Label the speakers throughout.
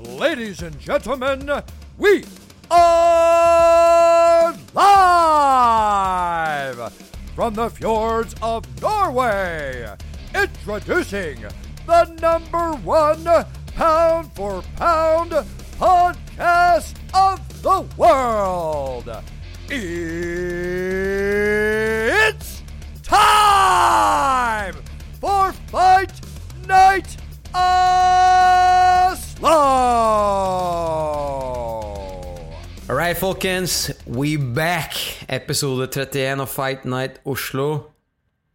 Speaker 1: ladies and gentlemen, we are live from the fjords of Norway. Introducing the number one pound for pound podcast of the world. It's time for Fight Night
Speaker 2: All right, folkens. We back. Episode 31 av Fight Night Oslo.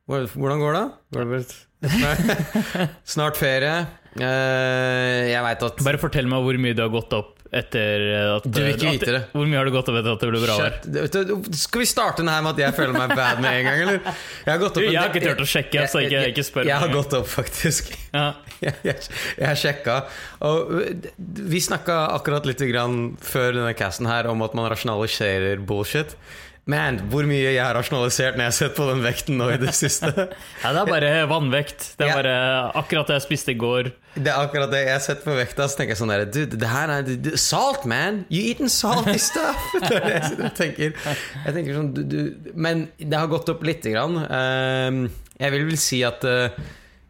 Speaker 2: Hvordan går det? Går det? Snart ferie. Eh, jeg veit at
Speaker 3: Bare fortell meg hvor mye du har gått opp etter at
Speaker 2: Du vil ikke vite det.
Speaker 3: Hvor mye har du gått opp etter at det ble bra vær?
Speaker 2: Shit. Vet du, Skal vi starte den her med at jeg føler meg bad med en gang, eller? Jeg har gått opp
Speaker 3: Jeg har ikke turt å sjekke, så ikke-
Speaker 2: jeg-
Speaker 3: ikke spør
Speaker 2: Jeg har gått opp, faktisk.
Speaker 3: Ja.
Speaker 2: Jeg, jeg, jeg har sjekka. Og vi snakka akkurat litt grann før denne casten her om at man rasjonaliserer bullshit. Man, hvor mye jeg har rasjonalisert når jeg har sett på den vekten nå i det siste.
Speaker 3: ja, det er bare vannvekt. Det er
Speaker 2: Ja.
Speaker 3: bare akkurat det jeg spiste i går.
Speaker 2: Det er akkurat det jeg har sett på vekta, så tenker jeg sånn der Dude, det her er Salt, man! You eaten salty stuff! Det er det jeg tenker. Jeg tenker sånn, du, du, men det har gått opp lite grann. Ehm, jeg vil vel si at eh,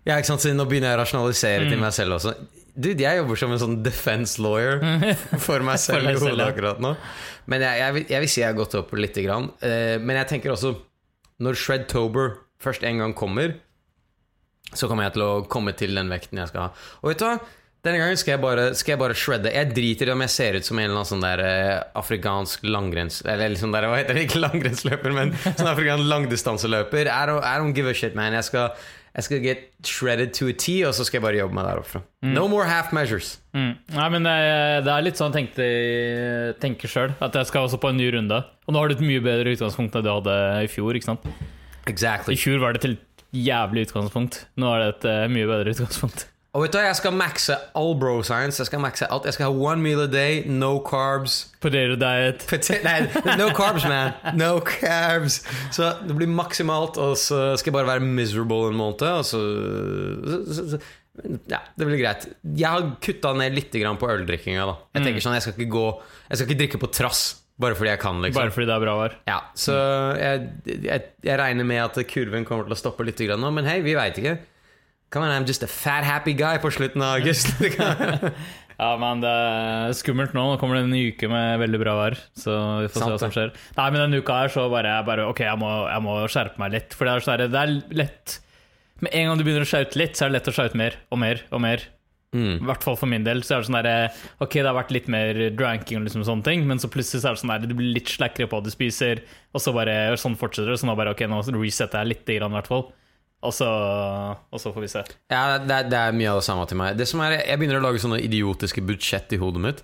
Speaker 2: Ja, ikke sant, så nå begynner jeg å rasjonalisere
Speaker 3: Mm.
Speaker 2: til meg selv også. Dude, jeg jobber som en sånn defense lawyer for meg selv i hodet akkurat nå. Men jeg, jeg, vil, jeg vil si jeg har gått opp lite grann. Uh, men jeg tenker også Når Shredtober først en gang kommer, så kommer jeg til å komme til den vekten jeg skal ha. Og vet du hva? Denne gangen skal jeg bare, skal jeg bare shredde. Jeg driter i om jeg ser ut som en eller annen sånn der uh, afrikansk langrenns... Eller liksom der, hva heter det? Ikke langrennsløper, men sånn afrikansk langdistanseløper. I don't, I don't give a shit, man. Jeg skal, jeg skal get shredded to a T, og så skal jeg bare jobbe meg der oppe. No more half measures.
Speaker 3: Mm. Nei, men det, det er litt sånn jeg tenkte, tenker sjøl, at jeg skal også på en ny runde. Og nå har du et mye bedre utgangspunkt enn du hadde i fjor. ikke sant?
Speaker 2: Exactly.
Speaker 3: I fjor var det til jævlig utgangspunkt. Nå er det et eh, mye bedre utgangspunkt.
Speaker 2: Og vet du hva, jeg skal maxe all bro science. Jeg skal maxe alt. Jeg skal ha one meal a day, no carbs.
Speaker 3: Potato diet.
Speaker 2: Pote- Nei, no carbs, man. No carbs. Så det blir maksimalt, og så skal jeg bare være miserable en måned. Og så, så, så, Ja, det blir greit. Jeg har kutta ned litt på øldrikkinga. da Jeg tenker sånn, jeg skal gå Jeg skal ikke drikke på trass bare fordi jeg kan. liksom
Speaker 3: Bare fordi det er bra vær.
Speaker 2: Ja, Så jeg, jeg, jeg regner med at kurven kommer til å stoppe litt nå, men hei, vi veit ikke. Come on, I'm just a fat, happy guy på slutten av august.
Speaker 3: Ja, men det er skummelt nå. Nå kommer det en uke med veldig bra vær. Så vi får
Speaker 2: Sant
Speaker 3: se hva som skjer. Nei, men denne uka her så bare bare Ok, jeg må, jeg må skjerpe meg litt. For det er sånn det er lett Med en gang du begynner å shoute litt, så er det lett å shoute mer og mer og mer.
Speaker 2: Mm.
Speaker 3: I hvert fall for min del. Så er det sånn der, Ok, det har vært litt mer dranking og liksom sånne ting, men så plutselig så er det sånn der, du blir litt slakkere på hva du spiser, og så bare sånn fortsetter det. Så nå bare ok, nå resetter jeg litt, i hvert fall. Og så, og så får vi se.
Speaker 2: Ja, det det er mye av det samme til meg. Det som er, Jeg begynner å lage sånne idiotiske budsjett i hodet mitt.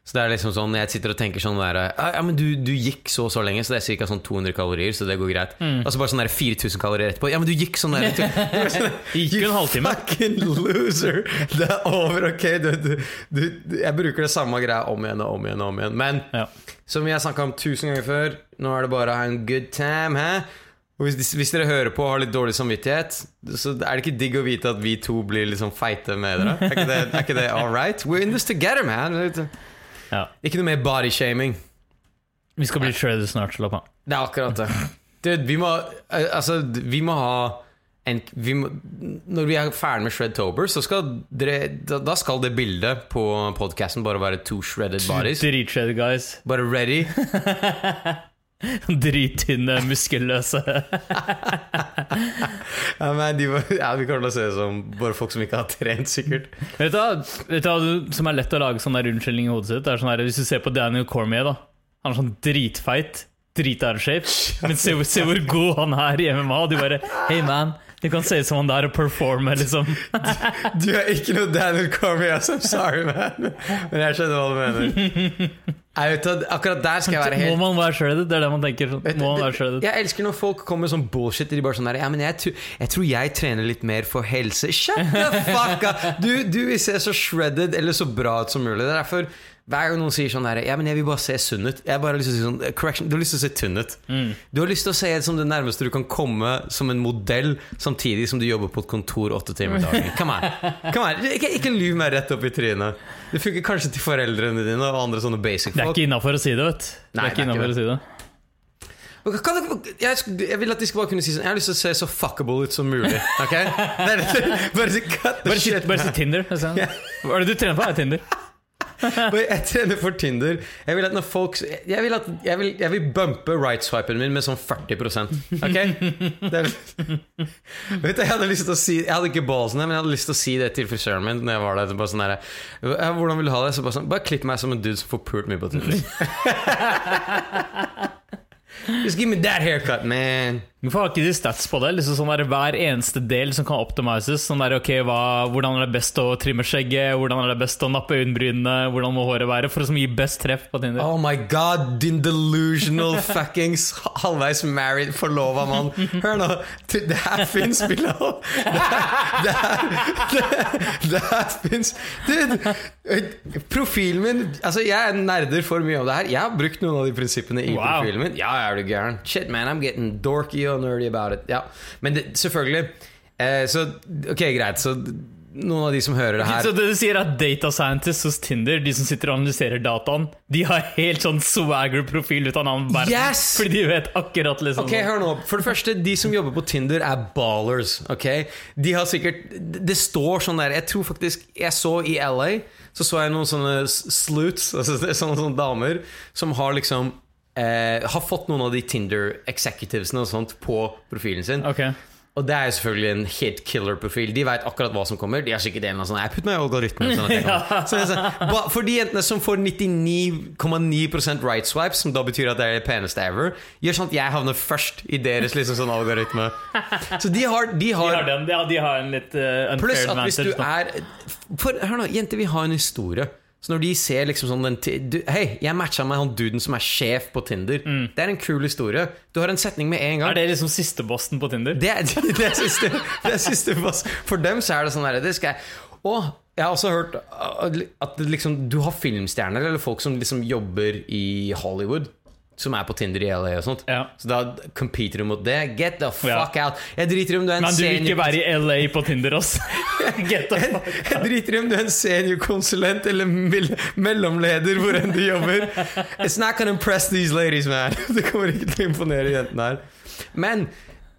Speaker 2: Så det er liksom sånn, Jeg sitter og tenker sånn der «Ja, men du, du gikk så og så lenge, så det er ca. Sånn 200 kalorier, så det går greit. Og så bare sånn der 4000 kalorier etterpå. Ja, men du gikk sånn der er sånn,
Speaker 3: Gikk jo en halvtime.
Speaker 2: Fucking loser! Det er over, ok? Du, du, jeg bruker det samme greia om igjen og om igjen. og om igjen Men
Speaker 3: Ja.
Speaker 2: som vi har snakka om tusen ganger før, nå er det bare å ha en good time. Hæ? Og hvis, hvis dere hører på og har litt dårlig samvittighet, så er det ikke digg å vite at vi to blir liksom feite med dere. Er ikke det, er ikke det all right? We're in this together, man.
Speaker 3: Ja.
Speaker 2: Ikke noe mer bodyshaming.
Speaker 3: Vi skal bli shredded snart, slapp av.
Speaker 2: Det er akkurat det. Dude, vi må eh, Altså, vi må ha en, vi må, Når vi er ferdig med Shredtober, så skal dere da, da skal det bildet på podcasten bare være two shredded bodies.
Speaker 3: Guys.
Speaker 2: Bare ready.
Speaker 3: Drittynne, muskelløse.
Speaker 2: Ja, men de, var- ja, vi kommer til å se ut som bare folk som ikke har trent, sikkert.
Speaker 3: Vet du hva vet du som er lett å lage sånn der unnskyldning i hodet sitt? Det er sånn her, Hvis du ser på Daniel Cormier, da. Han er sånn dritfeit. Drit out of shape. Men se, se hvor god han er i MMA. Du bare Hey man, du kan se ut som han der og performe, liksom.
Speaker 2: Du er ikke noe Daniel Cormier, I'm sorry, man. Men jeg skjønner hva du mener. Vet Akkurat der skal jeg være helt Må
Speaker 3: man være shredded? Det er det man tenker. Må man være shredded?
Speaker 2: Jeg elsker når folk kommer med sånn bullshit. De bare sånn der, ja, men jeg, jeg tror jeg trener litt mer for helse. Shut the fuck up! Du, du vil se så shredded eller så bra ut som mulig. Det er derfor Hver gang noen sier sånn der, Ja, men jeg vil bare se sunn ut. Jeg bare har lyst til å si sånn eh, Correction, du har lyst til å se tynn ut. Du har lyst til å se som det nærmeste du kan komme som en modell, samtidig som du jobber på et kontor åtte timer dagen. Come on. Come on. Ikke, ikke lyv meg rett opp i trynet. Det funker kanskje til foreldrene dine og andre sånne basic
Speaker 3: Det er
Speaker 2: folk.
Speaker 3: ikke innafor å si det, vet du. Det er ikke
Speaker 2: ikke
Speaker 3: å si det.
Speaker 2: Jeg, jeg vil at de skal bare kunne si sånn Jeg har lyst til å se så fuckable ut som mulig. Okay? Bare si
Speaker 3: Bare bare si Tinder. Hva er det du trener på? Er Tinder?
Speaker 2: Jeg trener for Tinder. Jeg vil at når folk Jeg vil, at, jeg vil, jeg vil bumpe right-swipen min med sånn 40 Ok? Er, vet du, jeg hadde lyst til å si Jeg hadde ikke ballsene, men jeg hadde lyst til å si det til frisøren min Når jeg var der. Bare sånn «Ja, hvordan vil du ha det? Så bare, sånn, bare klipp meg som en dude som får pult mye på Tinder. Just give me that haircut, man.
Speaker 3: Hvorfor har ikke de stats på det? Liksom sånn der, Hver eneste del som kan optimises. Sånn der, okay, hva, Hvordan er det best å trimme skjegget? Hvordan er det best å nappe øyenbrynene? Hvordan må håret være? For å gi best treff på Tinder.
Speaker 2: Oh my god, din delusional fuckings halvveis married, forlova mann. Hør nå, det her fins, Bilal. Det her, det her, det, det her fins Dude, profilen min Altså, jeg er nerder for mye om det her. Jeg har brukt noen av de prinsippene i
Speaker 3: Wow.
Speaker 2: profilen min. Ja, er du gæren? Shit, man, I'm getting dorky og nerdy about it. Ja, Men det, selvfølgelig eh, Så ok, greit. Så noen av de som hører det her
Speaker 3: Så det du sier er at data scientists hos Tinder, de som sitter og analyserer dataen, de har helt sånn swagger-profil ut av en annen verden.
Speaker 2: Yes!
Speaker 3: Fordi de vet akkurat liksom
Speaker 2: Ok, hør nå For det første, de som jobber på Tinder er ballers Ok, de har sikkert Det står sånn der Jeg tror faktisk Jeg så i LA Så så jeg noen sånne sluts, Altså sånne, sånne damer Som har liksom eh, Har fått noen av de Tinder executivesene og sånt På profilen sin.
Speaker 3: Okay.
Speaker 2: Og det er jo selvfølgelig en hit killer profil. De vet akkurat hva som kommer. De har sikkert en eller annen sånn Jeg putter meg i algoritmen sånn kan. så er ba- For de jentene som får 99,9% right swipe Som da betyr at det er det peneste ever Gjør sånn at jeg havner først i deres liksom sånn algoritme. Så de har, de
Speaker 3: De
Speaker 2: har,
Speaker 3: har den, ja, de har en litt uh,
Speaker 2: Pluss at hvis du er for, Hør nå, jenter vil ha en historie Så når de ser liksom sånn den, Hei, jeg matcha med han duden som er sjef på Tinder Det er en kul historie Du har en setning med en gang
Speaker 3: Er det liksom siste bossen på Tinder?
Speaker 2: det er, det er siste, det er siste boss. For dem så er det sånn der, det skal jeg Og jeg har også hørt at liksom, du har filmstjerner eller folk som liksom jobber i Hollywood. Som er på Tinder i LA og sånt.
Speaker 3: Ja.
Speaker 2: Så da competer du mot det. Get the
Speaker 3: Ja.
Speaker 2: fuck out! Jeg driter om du er en
Speaker 3: Men du vil ikke være i LA på Tinder, ass. Get the fuck. out.
Speaker 2: Jeg driter om du er en seniorkonsulent eller mellomleder hvor enn du jobber. It's not gonna impress these ladies, man. Det kommer ikke til å imponere jentene her. Men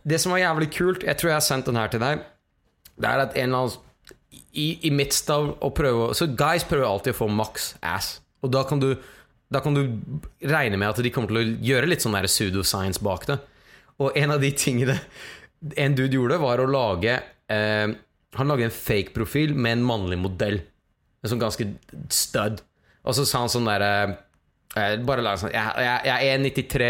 Speaker 2: det som var jævlig kult, jeg tror jeg har sendt den her til deg, det er at en eller annen i, i midst av å prøve Så guys prøver alltid å få maks ass. Og da kan du Da kan du regne med at de kommer til å gjøre litt sånn pseudoscience bak det. Og en av de tingene en dude gjorde, var å lage eh, Han lagde en fake profil med en mannlig modell. En sånn ganske stud. Og så sa han sånn derre eh, Bare lag sånn Jeg, jeg, jeg er 93,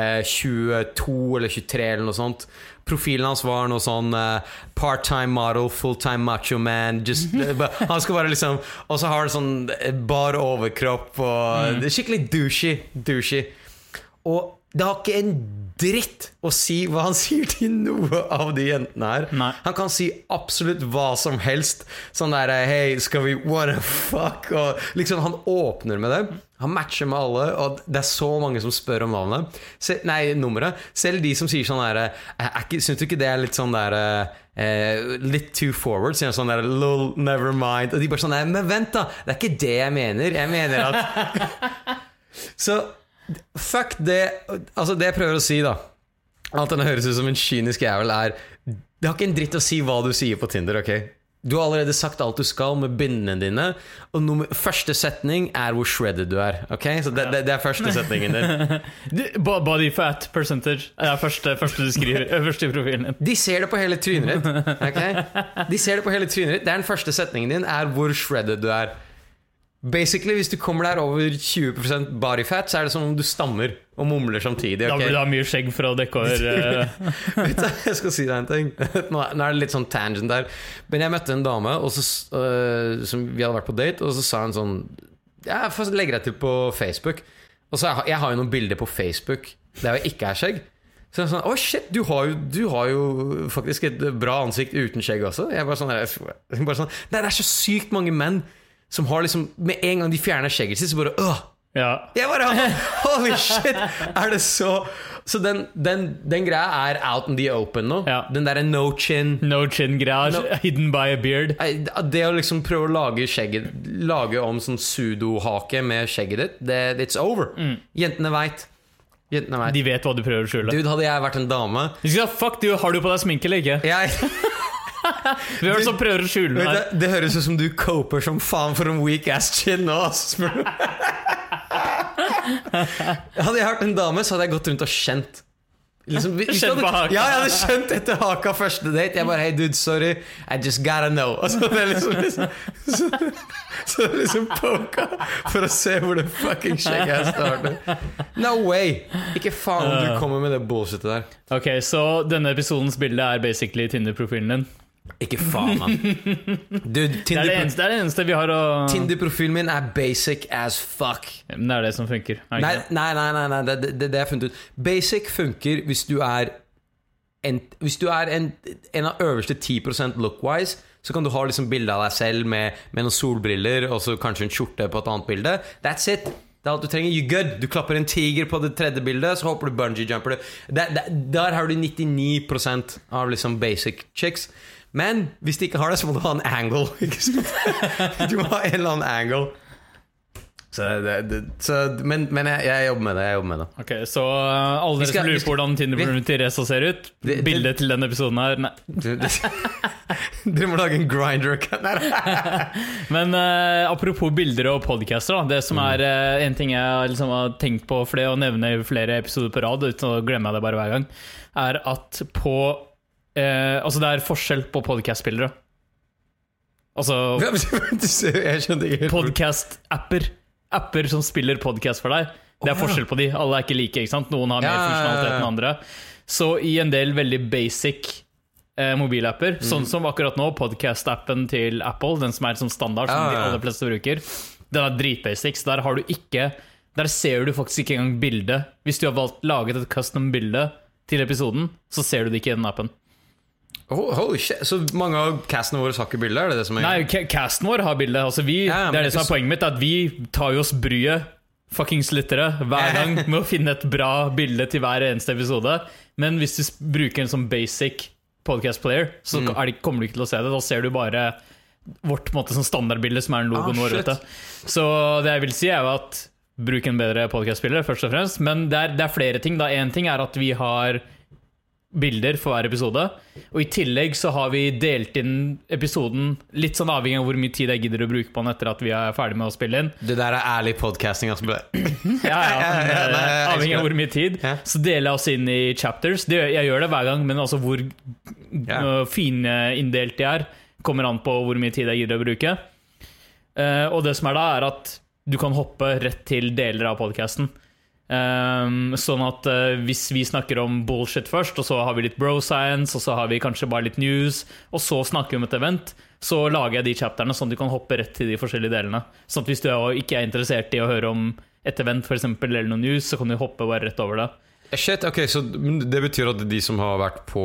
Speaker 2: eh, 22 eller 23 eller noe sånt. Profilen hans var noe sånn uh, part-time model, full-time macho man. Just, eh, han skal bare liksom Og så har han sånn eh, bar overkropp og det er Skikkelig douchey. douchey. Og det har ikke en dritt å si hva han sier til noe av de jentene her.
Speaker 3: Nei.
Speaker 2: Han kan si absolutt hva som helst. Sånn der Hei, skal vi what the fuck? Og liksom Han åpner med det. Han matcher med alle, og det er så mange som spør om navnet. Se, nei, nummeret. Selv de som sier sånn der Syns du ikke det er litt sånn der eh, Litt too forward? Sier sånn der Lol, never mind. Og de bare sånn Nei, men vent, da! Det er ikke det jeg mener. Jeg mener at Så fuck det Altså, det jeg prøver å si, da Alt enn høres ut som en kynisk jævel, er Det har ikke en dritt å si hva du sier på Tinder, ok? Du har allerede sagt alt du skal med bindene dine, og nummer, første setning er hvor shredded du er. Ok? Så det, det, det er første setningen din.
Speaker 3: Body fat percentage er første, første du skriver. Første i profilen din.
Speaker 2: De ser det på hele trynet ditt. Okay? De ser det på hele trynet ditt. Det er den første setningen din, er hvor shredded du er. Basically, Hvis du kommer der over 20% body fat, så er det som om du stammer og mumler samtidig.
Speaker 3: Da blir du ha mye skjegg for å dekke over eh,
Speaker 2: Vet du, jeg skal si deg en ting. Nå er er det litt sånn tangent der. Men jeg møtte en dame så, uh, som vi hadde vært på date, og så sa hun sånn Ja, få legge deg til på Facebook. Og så jeg, har- jeg har jo noen bilder på Facebook der jeg ikke er skjegg. Så jeg sånn, Å, shit, du har, jo, du har jo faktisk et bra ansikt uten skjegg også. Jeg bare sånn, jeg, bare sånn det er så sykt mange menn som har liksom Med en gang de fjerner skjegget sitt, så bare øh,
Speaker 3: Ja.
Speaker 2: Jeg bare Holy shit! Er det så Så den, den, den greia er out in the open nå.
Speaker 3: Ja.
Speaker 2: Den derre no chin
Speaker 3: No chin-greia.
Speaker 2: No.
Speaker 3: Hidden by a beard.
Speaker 2: Det å liksom prøve å lage skjegget Lage om sånn sudohake med skjegget ditt, det, it's over. Jentene veit. Jentene vet.
Speaker 3: Mm. De vet hva du prøver å skjule.
Speaker 2: Dude, hadde jeg vært en dame
Speaker 3: De skal, fuck, du, Har du på deg sminke eller ikke?
Speaker 2: jeg,
Speaker 3: Hvem er som prøver å skjule
Speaker 2: meg.
Speaker 3: den
Speaker 2: Det høres ut som du coper som faen for en weak ass chin nå. Hadde jeg vært en dame, så hadde jeg gått rundt og kjent. Liksom, hvis-
Speaker 3: Kjent på haka.
Speaker 2: Ja, jeg hadde kjent etter haka første date. Jeg bare Hei, dude, sorry. I just gotta know. Og så hadde jeg liksom, liksom Så, så liksom poka for å se hvor det fucking her starter. No way! Ikke faen om du kommer med det bullshitet der.
Speaker 3: Ok, Så denne episodens bilde er basically Tinder-profilen din?
Speaker 2: Ikke faen, mann.
Speaker 3: Det er det, eneste, det er det eneste vi har å
Speaker 2: Tinder-profilen min er basic as fuck.
Speaker 3: Men Det er det som funker. er
Speaker 2: Nei, nei, nei, nei, nei det, det, det jeg funnet ut. Basic funker hvis du er en, Hvis du er en, en av øverste 10 look-wise, så kan du ha liksom bilde av deg selv med, med noen solbriller og så kanskje en skjorte på et annet bilde. That's it. Det er alt du trenger. You good. Du klapper en tiger på det tredje bildet, så håper du bungee-jumper. Der, der, der har du 99 av liksom basic chicks. Men hvis de ikke har det, så må du ha en angle. Du må ha en eller annen angle. Så det, det, så, men men jeg, jeg jobber med det. Jeg jobber med det.
Speaker 3: Ok, Så uh, alle dere som lurer på hvordan Tinder-programmet til Reza ser ut,
Speaker 2: Det- det-
Speaker 3: bildet til denne episoden her Nei.
Speaker 2: Dere må lage en grinder-account.
Speaker 3: Men uh, apropos bilder og podcaster, da. Det som er uh, en ting jeg liksom har tenkt på for det å nevne i flere episoder på rad, uten å glemme det bare hver gang, er at på uh, Altså, det er forskjell på podcast-spillere. Altså
Speaker 2: jeg skjønte ikke
Speaker 3: Podkast-apper. Apper som spiller podcast for deg. Det er forskjell på de. Alle er ikke like. ikke sant? Noen har mer funksjonalitet enn andre. Så i en del veldig basic eh, mobilapper,
Speaker 2: Mm.
Speaker 3: sånn som akkurat nå, podcast-appen til Apple, den som er som standard, som de aller fleste bruker, den er dritbasic. Så der har du ikke Der ser du faktisk ikke engang bildet. Hvis du har valgt laget et custom bilde til episoden, så ser du det ikke i den appen.
Speaker 2: Oh, holy shit. Så mange av castene våre har ikke bilde? Er det det som er
Speaker 3: Nei, ca- casten vår har bilde. Altså vi,
Speaker 2: Ja,
Speaker 3: det er det som er poenget mitt. At vi tar jo oss bryet, fuckings lyttere, hver gang med å finne et bra bilde til hver eneste episode. Men hvis du bruker en sånn basic podcast player, så
Speaker 2: Mm.
Speaker 3: det, kommer du ikke til å se det. Da ser du bare vårt måte, sånn standardbilde, som er en logoen
Speaker 2: Ah,
Speaker 3: vår. Så det jeg vil si, er jo at bruk en bedre podcast-spiller, først og fremst. Men det er, det er flere ting. Én ting er at vi har bilder for hver episode. Og i tillegg så har vi delt inn episoden litt sånn avhengig av hvor mye tid jeg gidder å bruke på den etter at vi er ferdig med å spille inn.
Speaker 2: Det der er ærlig podcasting. Altså.
Speaker 3: Ja, ja, men, eh, Avhengig av hvor mye tid. Så deler jeg oss inn i chapters. Jeg gjør det hver gang, men altså hvor
Speaker 2: fine
Speaker 3: uh, de er, kommer an på hvor mye tid jeg gidder å bruke. Eh, og det som er da, er at du kan hoppe rett til deler av podkasten. Sånn at uh, hvis vi snakker om bullshit først, og så har vi litt bro science, og så har vi kanskje bare litt news, og så snakker vi om et event, så lager jeg de chapterne sånn at du kan hoppe rett til de forskjellige delene. Sånn at hvis du er- ikke er interessert i å høre om et event for eksempel, eller noe news, så kan du hoppe bare rett over det.
Speaker 2: Shit, ok, så Det betyr at de som har vært på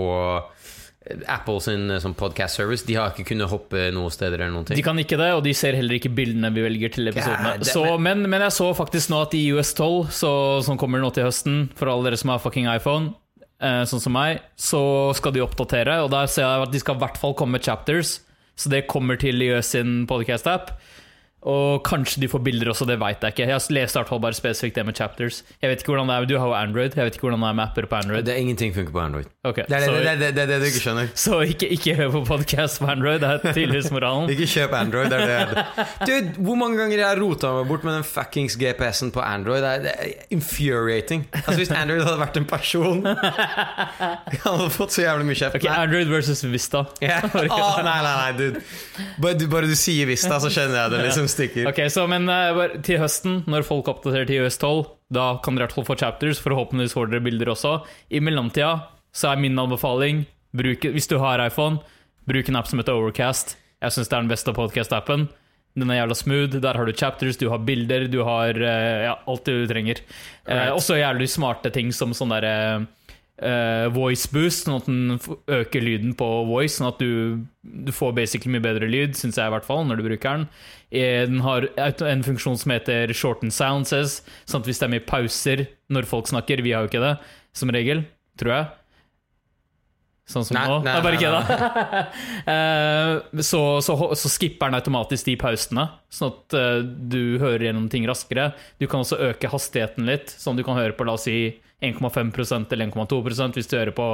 Speaker 2: Apple sin eh, sånn podcast service, de har ikke kunnet hoppe noen steder eller noen ting?
Speaker 3: De kan ikke det, og de ser heller ikke bildene vi velger til episodene.
Speaker 2: God
Speaker 3: Så, men, men jeg så faktisk nå at i US 12, så, som kommer nå til høsten, for alle dere som har fucking iPhone, eh, sånn som meg, så skal de oppdatere, og der ser jeg at de skal i hvert fall komme med chapters. Så det kommer til US sin podcast-app. Og kanskje de får bilder også, det veit jeg ikke. Jeg har lest hvert bare spesifikt det med chapters. Jeg vet ikke hvordan det er, Du har jo Android, jeg vet ikke hvordan det er med apper på Android.
Speaker 2: Det er ingenting funker på Android.
Speaker 3: Okay,
Speaker 2: Det er det,
Speaker 3: så,
Speaker 2: det, det, det, det, er det du ikke skjønner.
Speaker 3: så ikke, ikke hør på podcast på Android, det er tydeligvis moralen.
Speaker 2: Ikke kjøp Android. Det er det. Dude, hvor mange ganger jeg har rota meg bort med den fuckings GPS-en på Android? Det er, det er infuriating. Altså Hvis Android hadde vært en person Jeg hadde fått så jævlig mye kjeft.
Speaker 3: Ok, Android versus Vista.
Speaker 2: Yeah. Åh, nei, nei, nei, dude. Bare du, bare du sier Vista, så skjønner jeg det liksom stikker.
Speaker 3: Ok, så men uh, til høsten, når folk oppdaterer til US 12, da kan dere i hvert fall få chapters. Forhåpentligvis får dere bilder også. I mellomtida så er min anbefaling, bruk, hvis du har iPhone, bruk en app som heter Overcast. Jeg syns det er den beste podcast-appen. Den er jævla smooth. Der har du chapters, du har bilder, du har uh, ja, alt du trenger.
Speaker 2: Right.
Speaker 3: også jævlig smarte ting som sånn derre eh, voice boost, sånn at den øker lyden på voice, sånn at du, du får basically mye bedre lyd, syns jeg i hvert fall, når du bruker den. Eh, Den har en funksjon som heter shorten silences, sånn at hvis det er mye pauser når folk snakker Vi har jo ikke det, som regel, tror jeg. Sånn som
Speaker 2: Nei,
Speaker 3: nå.
Speaker 2: nei,
Speaker 3: bare kødda. uh, så, så, så skipper den automatisk de pausene, sånn at uh, du hører gjennom ting raskere. Du kan også øke hastigheten litt, sånn du kan høre på la oss si 1,5% eller 1,2 Hvis du hører på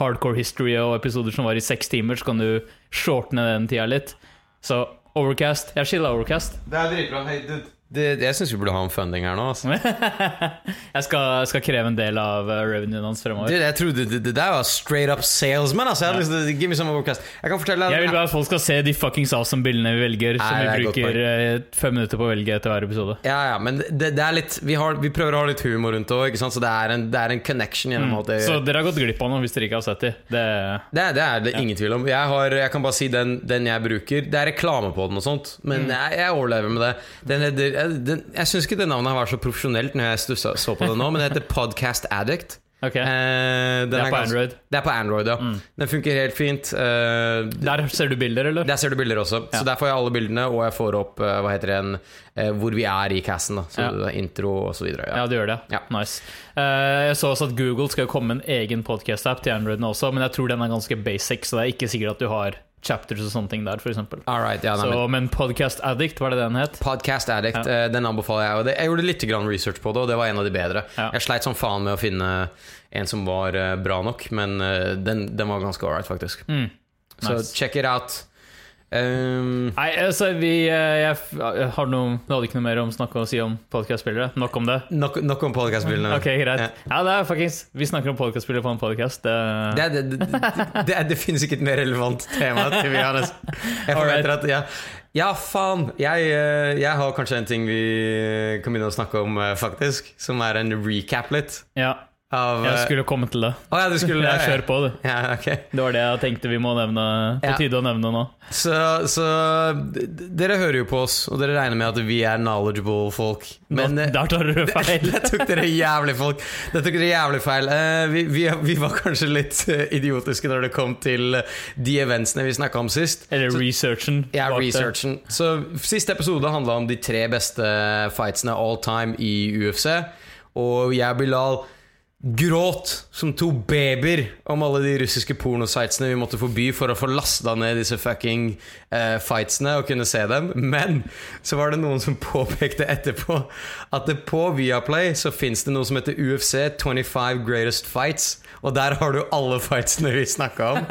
Speaker 3: Hardcore History og episoder som var i seks timer, så kan du shortne den tida litt. Så Overcast. Jeg skiller Overcast.
Speaker 2: Det er dritbra. Hei, dude. Det, jeg syns vi burde ha en funding her nå. Altså.
Speaker 3: Jeg skal, skal kreve en del av eh, revenuen hans fremover.
Speaker 2: Dude, jeg trodde det, det der var straight up salesman. Altså. Jeg å give me some overcast. Jeg kan fortelle
Speaker 3: Jeg vil bare at folk skal se de fuckings awesome bildene vi velger, som
Speaker 2: Nei, det er
Speaker 3: vi bruker eh, fem minutter på å velge etter hver episode.
Speaker 2: Ja, ja, men det, det er litt vi, har, vi prøver å ha litt humor rundt det òg, så det er, en, det er en connection gjennom alt det
Speaker 3: Mm. Så dere har gått glipp av noe hvis dere ikke har sett de. Det,
Speaker 2: Det, det er det ingen tvil om. Jeg, har, jeg kan bare si den, den jeg bruker. Det er reklame på den og sånt, men
Speaker 3: Mm.
Speaker 2: jeg, jeg overlever med det. Den, heter- jeg, jeg syns ikke det navnet var så profesjonelt når jeg stussa, så på det nå, men det heter Podcast Addict.
Speaker 3: Okay.
Speaker 2: Eh,
Speaker 3: Det er på
Speaker 2: ganske-
Speaker 3: Android. Mm.
Speaker 2: Det er på Android, ja. Den funker helt fint. Eh,
Speaker 3: Der ser du bilder, eller?
Speaker 2: der ser du bilder også. Så der får jeg alle bildene, og jeg får opp eh, hva heter det, en, eh, hvor vi er i casten. Da. Så
Speaker 3: Ja.
Speaker 2: er intro og så videre.
Speaker 3: Ja,
Speaker 2: Ja.
Speaker 3: du gjør det.
Speaker 2: Ja.
Speaker 3: Nice. Eh, jeg så også at Google skal komme en egen podcast-app til Androiden også, men jeg tror den er ganske basic, så det er ikke sikkert at du har chapters og sånne ting der, f.eks.
Speaker 2: All right, ja,
Speaker 3: Så, men Podcast Addict, var det den het?
Speaker 2: Podcast Addict,
Speaker 3: Ja.
Speaker 2: eh, den anbefaler jeg. Og det, jeg gjorde litt grann research på det, og det var en av de bedre.
Speaker 3: Ja.
Speaker 2: Jeg sleit som faen med å finne en som var eh, bra nok, men eh, den, den var ganske ålreit, faktisk.
Speaker 3: Mm.
Speaker 2: Så
Speaker 3: Nice.
Speaker 2: check it out. Um,
Speaker 3: Nei, altså, vi eh, jeg, jeg har noe, Du hadde ikke noe mer om snakke å si om podcast-spillere. Nok om det.
Speaker 2: nok, nok om podcastbildene.
Speaker 3: Ok, greit.
Speaker 2: Ja.
Speaker 3: Ja, det er fuckings Vi snakker om podcast-spillere på en podcast. Det,
Speaker 2: Det, er- det, det, det, det, det finnes ikke et mer relevant tema til vi har Jeg forventer at ja, ja, faen! Jeg, eh, jeg har kanskje en ting vi kan begynne å snakke om, eh, faktisk. Som er en recap litt.
Speaker 3: ja,
Speaker 2: Av,
Speaker 3: jeg
Speaker 2: eh,
Speaker 3: skulle komme til det.
Speaker 2: Å ja, du skulle
Speaker 3: Jeg kjører på, du.
Speaker 2: Ja, okay.
Speaker 3: Det var det jeg tenkte vi må nevne. På tide å nevne nå.
Speaker 2: Så, så dere hører jo på oss, og dere regner med at vi er knowledgeable folk. Men
Speaker 3: Nå,
Speaker 2: eh,
Speaker 3: der tar dere feil.
Speaker 2: det tok dere jævlig folk Det tok dere jævlig feil. Eh, vi, vi, vi var kanskje litt idiotiske når det kom til de eventsene vi snakka om sist.
Speaker 3: Eller researchen.
Speaker 2: Ja,
Speaker 3: researchen. det.
Speaker 2: Så Siste episode handla om de tre beste fightsene all time i UFC. Og jeg Bilal gråt som to babyer om alle de russiske pornositene vi måtte forby for å få lasta ned disse fucking uh, fightsene og kunne se dem. Men så var det noen som påpekte etterpå at det på Viaplay så fins det noe som heter UFC 25 Greatest Fights. Og der har du alle fightsene vi snakka om.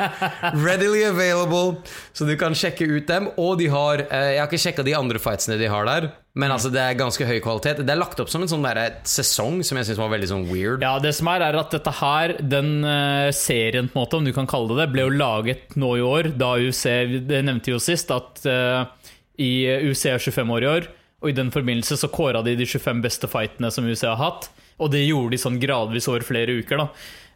Speaker 2: Readily available, så du kan sjekke ut dem. Og de har eh, Jeg har ikke sjekka de andre fightsene de har der, men altså det er ganske høy kvalitet. Det er lagt opp som en sånn der sesong som jeg syns var veldig sånn weird.
Speaker 3: Ja, det som er, er at dette her, den eh, serien, på en måte, om du kan kalle det det, ble jo laget nå i år, da UC Det nevnte jo sist, at uh, i UC er 25 år i år, og i den forbindelse så kåra de de 25 beste fightene som UC har hatt, og det gjorde de sånn gradvis over flere uker, da.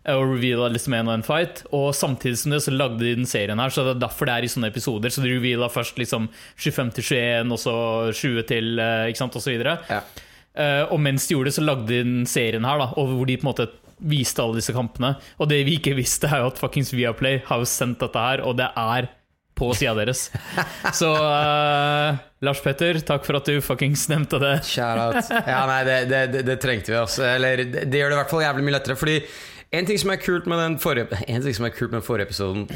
Speaker 3: Eh, Og reveala liksom en og en fight. Og samtidig som det så lagde de den serien her, så det er derfor det er i sånne episoder. Så de reveala først liksom 25 til 21, og så 20 til eh, Ikke sant, og så videre.
Speaker 2: Ja.
Speaker 3: Eh, og mens de gjorde det, så lagde de den serien her, da, og hvor de på en måte viste alle disse kampene. Og det vi ikke visste, er jo at fuckings Viaplay har jo sendt dette her, og det er på sida deres. Så uh, Lars Petter, takk for at du fuckings nevnte det.
Speaker 2: Shout out. Ja, nei, det, det, det, det trengte vi, altså. Eller det, det gjør det i hvert fall jævlig mye lettere, fordi en ting som er kult med den forrige En ting som er kult med forrige episoden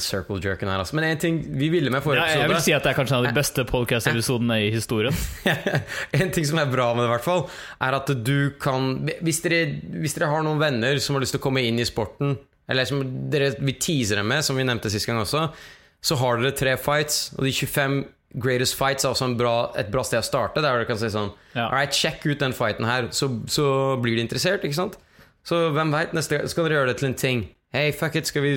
Speaker 2: circle jerken her, altså. Men en ting vi ville med forrige
Speaker 3: Ja, jeg vil si at det er kanskje en av de beste podcast-episodene i historien.
Speaker 2: En ting som er bra med det, i hvert fall, er at du kan hvis dere, hvis dere har noen venner som har lyst til å komme inn i sporten, eller som dere vil tease dem med, som vi nevnte sist gang også, så har dere tre fights, og de 25 greatest fights er også en bra, et bra sted å starte. Der dere kan si sånn
Speaker 3: Ja.
Speaker 2: All right, sjekk ut den fighten her, så, så blir de interessert, ikke sant? Så hvem veit, neste gang skal dere gjøre det til en ting. Hey, fuck it, skal vi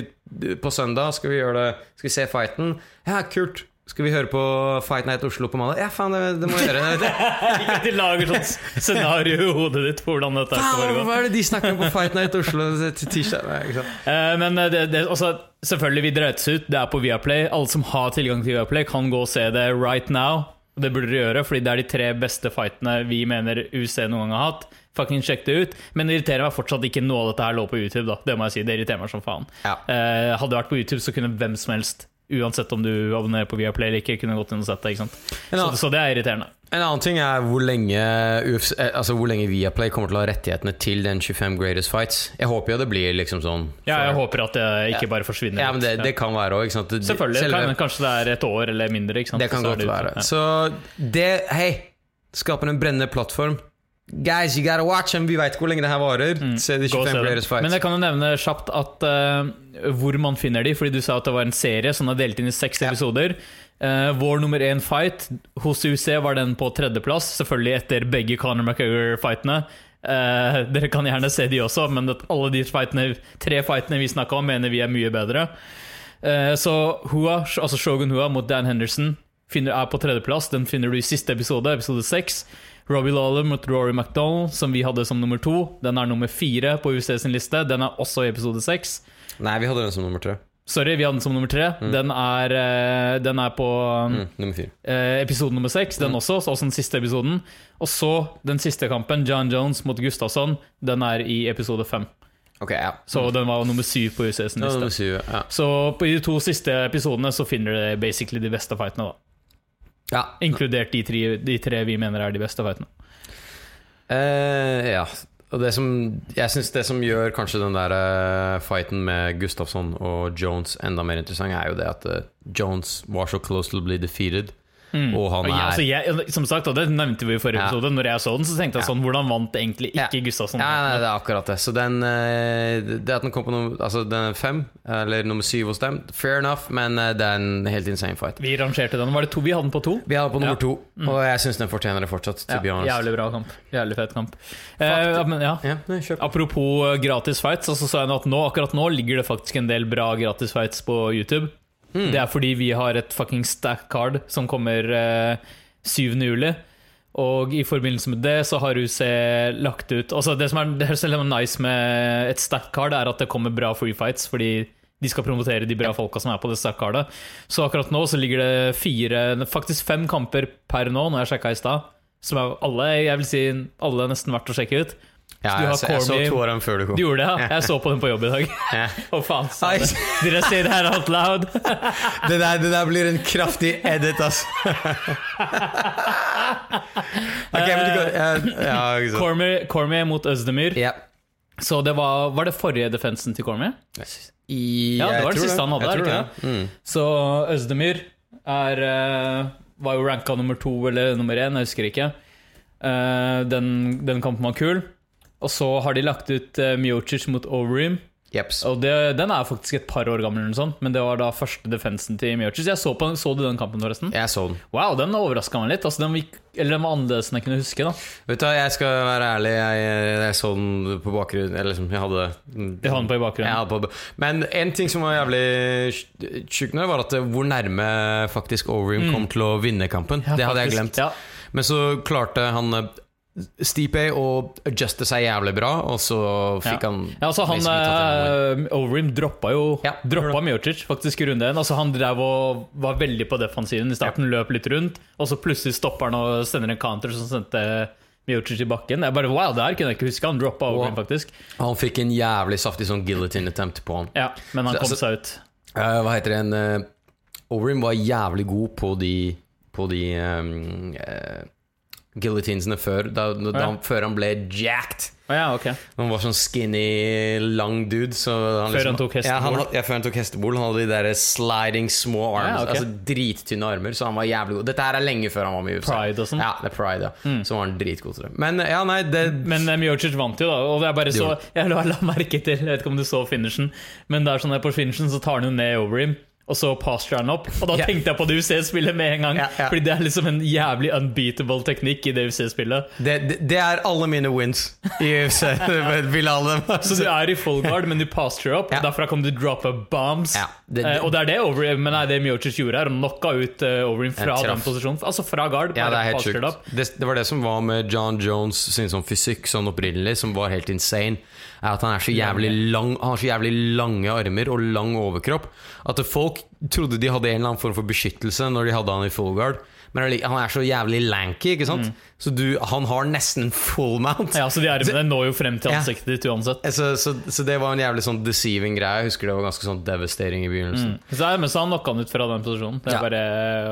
Speaker 2: på søndag Skal vi gjøre det Skal vi se fighten? Ja, kult. Skal vi høre på Fight Night Oslo på mandag? Ja, faen, det, det må vi gjøre.
Speaker 3: Ikke at de lager sånt scenario i hodet ditt på hvordan dette skal foregå.
Speaker 2: hva er det de snakker om på Fight Night Oslo til tirsdag? Nei?
Speaker 3: Eh, Men eh, det, det, også, selvfølgelig, vi drøytes ut. Det er på Viaplay. Alle som har tilgang til Viaplay, kan gå og se det right now. Og det burde dere gjøre, fordi det er de tre beste fightene vi mener UC noen gang har hatt. Fucking sjekk det ut. Men det irriterer meg fortsatt ikke noe av dette her lå på YouTube. da Det må jeg si, det irriterer meg som faen.
Speaker 2: Ja.
Speaker 3: Eh, hadde det vært på YouTube, så kunne hvem som helst, uansett om du abonnerer på Viaplay eller ikke, kunne gått inn og sett det. ikke sant? Så, så det er irriterende.
Speaker 2: En annen ting er hvor lenge, UFC, eh, altså hvor lenge Viaplay kommer til å ha rettighetene til den 25 Greatest Fights. Jeg håper jo det blir liksom sånn
Speaker 3: Ja, jeg håper at det ikke bare forsvinner.
Speaker 2: Ja, men det, det kan være òg.
Speaker 3: Selvfølgelig.
Speaker 2: selve-
Speaker 3: kan, kanskje det er et år eller mindre.
Speaker 2: Det kan godt
Speaker 3: det
Speaker 2: være.
Speaker 3: Ja.
Speaker 2: Så det Hei! Skaper en brennende plattform. Guys, you gotta watch them! Vi veit hvor lenge det her varer. Se de
Speaker 3: Mm. Se
Speaker 2: 25 players Fights.
Speaker 3: Men jeg kan jo nevne kjapt at uh, hvor man finner de, fordi du sa at det var en serie som er delt inn i seks
Speaker 2: Ja.
Speaker 3: episoder. Uh, vår nummer én fight hos UC var den på tredjeplass, selvfølgelig etter begge Conor McGregor-fightene. Uh, dere kan gjerne se de også, men alle de fightene, tre fightene vi snakka om, mener vi er mye bedre. Uh, så Hua, altså Shogun Hua mot Dan Henderson finner, er på tredjeplass. Den finner du i siste episode, episode seks. Robbie Lawler mot Rory McDonald, som vi hadde som nummer to. Den er nummer fire på UC sin liste. Den er også i episode seks.
Speaker 2: Nei, vi hadde den som nummer tre.
Speaker 3: Sorry, vi hadde den som nummer tre. Den, er, eh, den er på
Speaker 2: Mm, nummer
Speaker 3: eh, episode nummer seks, den også. Også den siste episoden. Og så den siste kampen, John Jones mot Gustafsson. Den er i episode fem.
Speaker 2: Ok, ja.
Speaker 3: Så den var nummer syv på UC sin
Speaker 2: Ja,
Speaker 3: liste.
Speaker 2: syv, ja.
Speaker 3: Så på de to siste episodene så finner du basically de beste fightene, da.
Speaker 2: Ja.
Speaker 3: Inkludert de tre, de tre vi mener er de beste fightene.
Speaker 2: Uh, ja. Og det som Jeg syns det som gjør kanskje den der uh, fighten med Gustafsson og Jones enda mer interessant, er jo det at uh, Jones var så close to be defeated. Og han
Speaker 3: jeg,
Speaker 2: er
Speaker 3: altså jeg, som sagt, og det nevnte vi i forrige
Speaker 2: Ja.
Speaker 3: episode, Når jeg så den, så tenkte jeg sånn Hvordan vant egentlig ikke
Speaker 2: Ja.
Speaker 3: Gustafsson?
Speaker 2: Ja, nei, det er akkurat det. Så den eh, Det at den kom på nummer Altså den fem, eller nummer syv hos dem, fair enough, men eh, det er en helt insane fight.
Speaker 3: Vi rangerte den. Var det to? Vi hadde den på to.
Speaker 2: Vi er på nummer to, og jeg syns den fortjener det fortsatt. To
Speaker 3: Ja, jævlig bra kamp. Jævlig fet kamp. Eh, men,
Speaker 2: nei.
Speaker 3: Apropos eh, gratis fights, så så jeg at nå, akkurat nå ligger det faktisk en del bra gratis fights på YouTube.
Speaker 2: Hmm.
Speaker 3: Det er fordi vi har et fucking stack card som kommer eh, 7. juli. Og i forbindelse med det så har UC lagt ut Altså Det som er, det som er nice med et stack card, er at det kommer bra free fights, fordi de skal promotere de bra folka som er på det stack cardet. Så akkurat nå så ligger det fire, faktisk fem kamper per nå, når jeg sjekka i stad. Som er alle, jeg vil si alle nesten verdt å sjekke ut.
Speaker 2: Ja, jeg, så, jeg så to av dem før du kom.
Speaker 3: Du gjorde det, ja? Jeg så på den på jobb i dag. Å, faen. sa
Speaker 2: Ai.
Speaker 3: det. Did I say that out loud?
Speaker 2: Det der, det der blir en kraftig edit, altså. okay, men du kan ja, ja.
Speaker 3: Cormier, Cormier mot Özdemir.
Speaker 2: Yeah.
Speaker 3: Så det var, var det forrige defensen til Cormier?
Speaker 2: I,
Speaker 3: Ja, det var det siste han hadde,
Speaker 2: der.
Speaker 3: er det
Speaker 2: Mm.
Speaker 3: Så Özdemir er, eh, var jo ranka nummer to eller nummer én, jeg husker ikke. Eh, den, den kampen var kul. Og så har de lagt ut uh, Miocic mot Overeem.
Speaker 2: Jeps.
Speaker 3: Og det, den er faktisk et par år gammel, sånt, men det var da første defensen til Miocic. Jeg så, på, så du den kampen, forresten?
Speaker 2: Jeg så den.
Speaker 3: Wow, den overraska meg litt. Altså, den, gikk, eller den var annerledes enn jeg kunne huske. da
Speaker 2: Vet du jeg skal være ærlig. Jeg, jeg så den på bakgrunn Eller liksom, jeg hadde
Speaker 3: Det hadde den på i bakgrunnen.
Speaker 2: På, Men en ting som var jævlig sjukt nå, var at eh, hvor nærme faktisk Overeem kom til å vinne kampen.
Speaker 3: Mm. Ja,
Speaker 2: det hadde jeg glemt.
Speaker 3: Ja.
Speaker 2: Men så klarte han eh, Stipe og adjuste seg jævlig bra, og så fikk
Speaker 3: Ja.
Speaker 2: han
Speaker 3: Ja, altså han uh, Overeem droppa jo
Speaker 2: Ja,
Speaker 3: Droppa Miocic faktisk i runde én. Altså, han drev og var veldig på defensiven i starten, løp litt rundt, og så plutselig stopper han og sender en counter som sendte Miocic i bakken. Jeg bare, wow, det her kunne jeg ikke huske. Han droppa Overeem,
Speaker 2: Wow.
Speaker 3: faktisk.
Speaker 2: Han fikk en jævlig saftig sånn guillotine attempt på han.
Speaker 3: Ja, Men han
Speaker 2: Så-
Speaker 3: kom
Speaker 2: altså-
Speaker 3: seg ut.
Speaker 2: Uh, hva heter det? En, uh, Overeem var jævlig god på de På de um, eh, guillotinesene før, da, da,
Speaker 3: Ja.
Speaker 2: før han ble jacked.
Speaker 3: Oh, ja, okay.
Speaker 2: Han var sånn skinny, lang dude. Så han
Speaker 3: Før han tok hestebol?
Speaker 2: Ja, før han tok hestebol. Han hadde de der sliding små arms.
Speaker 3: Ja, ok.
Speaker 2: Altså Drittynne armer, så han var jævlig god. Dette her er lenge før han var med i UFC.
Speaker 3: Pride og sånn. Mm.
Speaker 2: Ja, det er Pride, ja. Så var han dritgod til det. Men ja, nei, det
Speaker 3: Men uh, vant jo, da. Og jeg bare så Jeg la, merke til Jeg vet ikke om du så finishen, men det er sånn der på finishen så tar han jo ned Overeem. Og så han opp. Og da
Speaker 2: yeah.
Speaker 3: tenkte jeg på det UC-spillet med en gang.
Speaker 2: Yeah, yeah.
Speaker 3: Fordi det er liksom en jævlig unbeatable teknikk i det UC-spillet.
Speaker 2: det, det, det er alle mine wins i UFC.
Speaker 3: Så du er i full guard, men du posture opp. Derfra kan du droppe bombs.
Speaker 2: Det-
Speaker 3: Eh, og det er det over, Men nei, det Miocic gjorde her. Knocka ut uh, Overeem fra den posisjonen. Altså fra guard.
Speaker 2: Ja, det er helt sjukt. det var det som var med John Jones sin sånn fysikk sånn opprinnelig, som var helt insane. Er at han er så jævlig lang Han har så jævlig lange armer og lang overkropp at folk trodde de hadde en eller annen form for beskyttelse når de hadde han i full guard. men han er så jævlig lanky, ikke sant? Så du, han har nesten full mount.
Speaker 3: Mm. Ja, så de armene når jo frem til
Speaker 2: Ja.
Speaker 3: ansiktet ditt uansett.
Speaker 2: Så, så, så det var en jævlig sånn deceiving greie. Jeg husker det var ganske sånn devastating i begynnelsen.
Speaker 3: Så jeg, men så han knocka han ut fra den posisjonen. Det er
Speaker 2: Ja.
Speaker 3: bare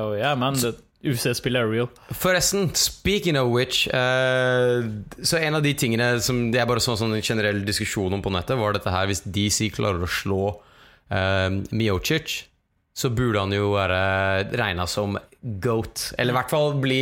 Speaker 3: oh, Ja, man, det- UC-spillet er real.
Speaker 2: Forresten, speaking of which uh, Så en av de tingene som Det er bare sånn, sånn en generell diskusjon om på nettet, var dette her Hvis DC klarer å slå uh, Miocic, så burde han jo være regna som goat. Eller i hvert fall bli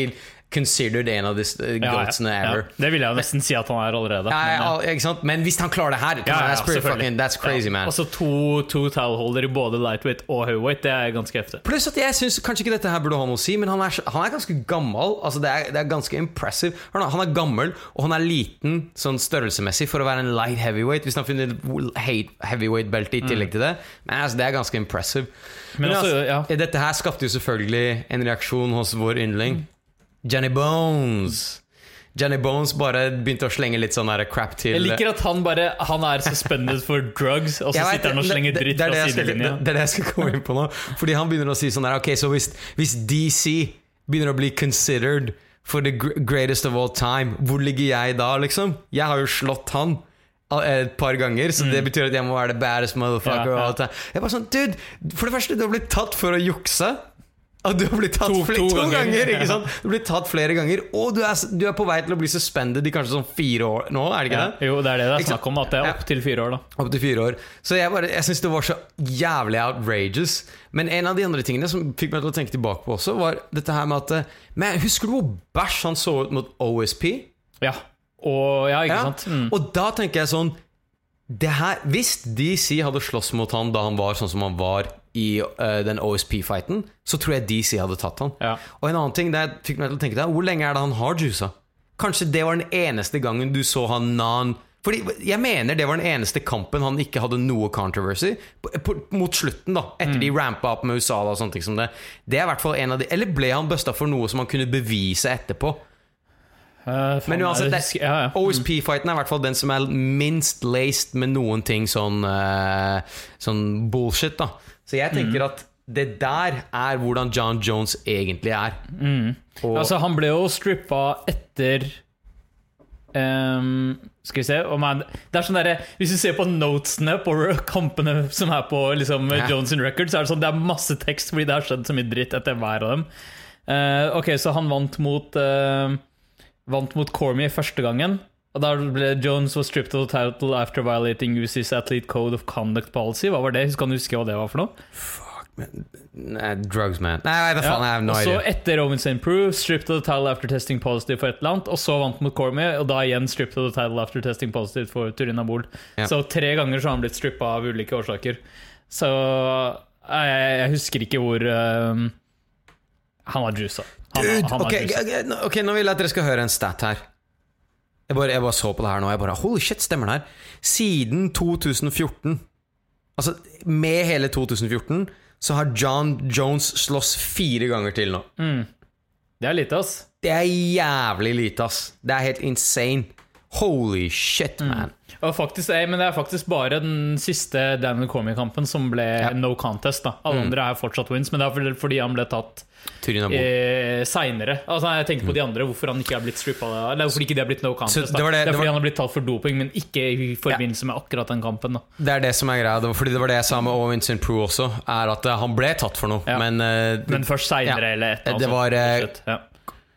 Speaker 2: considered en av de goatsene
Speaker 3: Ja, ja,
Speaker 2: ever.
Speaker 3: ja. Det vil jeg nesten si at han er allerede.
Speaker 2: Ja,
Speaker 3: men?
Speaker 2: Men hvis han klarer det her, that's, pretty fucking, that's crazy, man.
Speaker 3: Altså to, to towelholder i både lightweight og heavyweight, det er ganske heftig.
Speaker 2: Pluss at jeg syns kanskje ikke dette her burde ha noe å si, men han er, han er ganske gammel. Altså det, er, det er ganske impressive. Han er, han er gammel, og han er liten sånn størrelsesmessig for å være en light heavyweight. Hvis han finner heavyweight-belte i tillegg til det. Men altså, det er ganske impressive.
Speaker 3: Men altså, ja.
Speaker 2: Dette her skapte jo selvfølgelig en reaksjon hos vår yndling. Johnny Bones. Johnny Bones bare begynte å slenge litt sånn der crap til
Speaker 3: Jeg liker at han bare Han er suspended for drugs, og så
Speaker 2: vet,
Speaker 3: sitter han og slenger dritt
Speaker 2: det det, det fra
Speaker 3: sidelinja.
Speaker 2: Det, det er det jeg skal komme inn på nå. Fordi han begynner å si sånn der Ok, så hvis, hvis DC begynner å bli considered for the greatest of all time, hvor ligger jeg da, liksom? Jeg har jo slått han et par ganger, så det betyr at jeg må være the baddest motherfucker.
Speaker 3: Mm. Ja, ja.
Speaker 2: Jeg bare sånn, dude, For det første, du har blitt tatt for å jukse. Og du har blitt tatt
Speaker 3: To-
Speaker 2: fle-
Speaker 3: to ganger.
Speaker 2: ganger. Ikke sant? Du blitt tatt flere ganger, og du er, du er på vei til å bli suspended i kanskje sånn fire år nå, er det ikke
Speaker 3: Ja.
Speaker 2: det?
Speaker 3: Jo, det er det det er snakk om, at det er opp til fire år, da.
Speaker 2: Opp til fire år. Så jeg, bare, jeg syns det var så jævlig outrageous. Men en av de andre tingene som fikk meg til å tenke tilbake på også, var dette her med at eh, Men Husker du hvor bæsj han så ut mot OSP?
Speaker 3: Ja. Og ja, ikke
Speaker 2: Ja.
Speaker 3: sant? Mm.
Speaker 2: Og da tenker jeg sånn det her, Hvis DC hadde slåss mot han da han var sånn som han var i uh, den OSP-fighten, så tror jeg DC hadde tatt han.
Speaker 3: Ja.
Speaker 2: Og en annen ting det fikk meg til å tenke deg, hvor lenge er det han har juica? Kanskje det var den eneste gangen du så han non Fordi Jeg mener det var den eneste kampen han ikke hadde noe controversy. På, på, mot slutten, da. Etter
Speaker 3: Mm.
Speaker 2: de rampa opp med Usala og sånne ting som det. Det er i hvert fall en av de Eller ble han busta for noe som han kunne bevise etterpå?
Speaker 3: Uh,
Speaker 2: Men uansett,
Speaker 3: altså, ja, ja.
Speaker 2: OSP-fighten er i hvert fall den som er minst laced med noen ting sånn uh, Sånn bullshit, da. Så jeg
Speaker 3: Mm.
Speaker 2: tenker at det der er hvordan John Jones egentlig er. Og,
Speaker 3: Altså, han ble jo strippa etter um, Skal vi se oh, Det er sånn derre Hvis du ser på notesene på kampene som er på liksom,
Speaker 2: Ja.
Speaker 3: Jones in Record, så er det sånn Det er masse tekst fordi det har skjedd så mye dritt etter hver av dem. Uh, ok, så han vant mot uh, Vant mot Cormie første gangen. Og da ble Jones was stripped of the title after violating UC's Athlete Code of Conduct Policy. Hva var det? Kan du huske hva det var for noe?
Speaker 2: Fuck, Nei, drugs, man. Nei, nei, faen, ja. Jeg har no
Speaker 3: og så etter Owen St. Prue, stripped of the title after testing positive for et eller annet, og så vant mot Cormier, og da igjen stripped of the title after testing positive for Turinabol.
Speaker 2: Ja.
Speaker 3: Så tre ganger så har han blitt strippa av ulike årsaker. Så jeg, jeg husker ikke hvor um, Han var juica. Han,
Speaker 2: Dude,
Speaker 3: han
Speaker 2: ok,
Speaker 3: har juica.
Speaker 2: ok, nå vil jeg at dere skal høre en stat her. Jeg bare, jeg bare så på det her nå. Jeg bare, Holy shit, stemmer det her? Siden 2014, altså med hele 2014, så har John Jones slåss fire ganger til nå.
Speaker 3: Det er lite, ass.
Speaker 2: Det er jævlig lite, ass. Det er helt insane. Holy shit,
Speaker 3: Mm.
Speaker 2: man.
Speaker 3: Og faktisk, jeg, men det er faktisk bare den siste Daniel Cormier-kampen som ble no contest. da Alle andre er fortsatt wins, men det er fordi- han ble tatt eh, seinere. Altså, jeg tenker på de andre, hvorfor han ikke har blitt strippa. Eller hvorfor ikke de har blitt no contest.
Speaker 2: Det var det-
Speaker 3: det, er fordi
Speaker 2: var-
Speaker 3: han har blitt tatt for doping, men ikke i forbindelse med akkurat den kampen. Da.
Speaker 2: Det er det som er greia. Fordi det var det jeg sa med Owen St. Prue også, er at eh, han ble tatt for noe,
Speaker 3: Ja.
Speaker 2: men, uh,
Speaker 3: Men først seinere,
Speaker 2: Ja.
Speaker 3: eller et eller annet.
Speaker 2: Det var, eh,
Speaker 3: rett og slett. ja.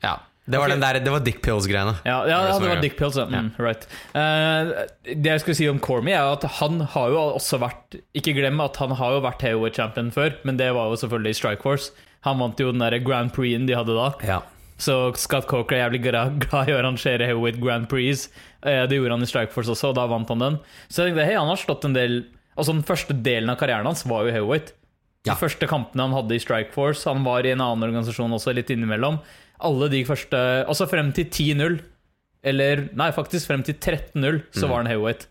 Speaker 2: ja. Det var okay. der, det var Dick Pills-greiene.
Speaker 3: Ja, ja, ja,
Speaker 2: det
Speaker 3: var. Dick Pills. Ja. Mm, right. uh, det jeg skulle si om Cormy, er at han har jo også vært Ikke glem at han har jo vært heavyweight champion før, men det var jo selvfølgelig i Strikeforce. Han vant jo den der Grand Prix-en de hadde da.
Speaker 2: Ja.
Speaker 3: Så Scott Coker er jævlig glad i å arrangere heavyweight Grand Prix. Uh, Det gjorde han i Strikeforce også, og da vant han den. Så jeg tenkte, hei, han har slått en del Altså Den første delen av karrieren hans var jo heavyweight. De første kampene han hadde i Strikeforce, han var i en annen organisasjon også, litt innimellom. Alle de første Altså frem til 10-0, eller nei, faktisk frem til 13-0, så var han heavyweight.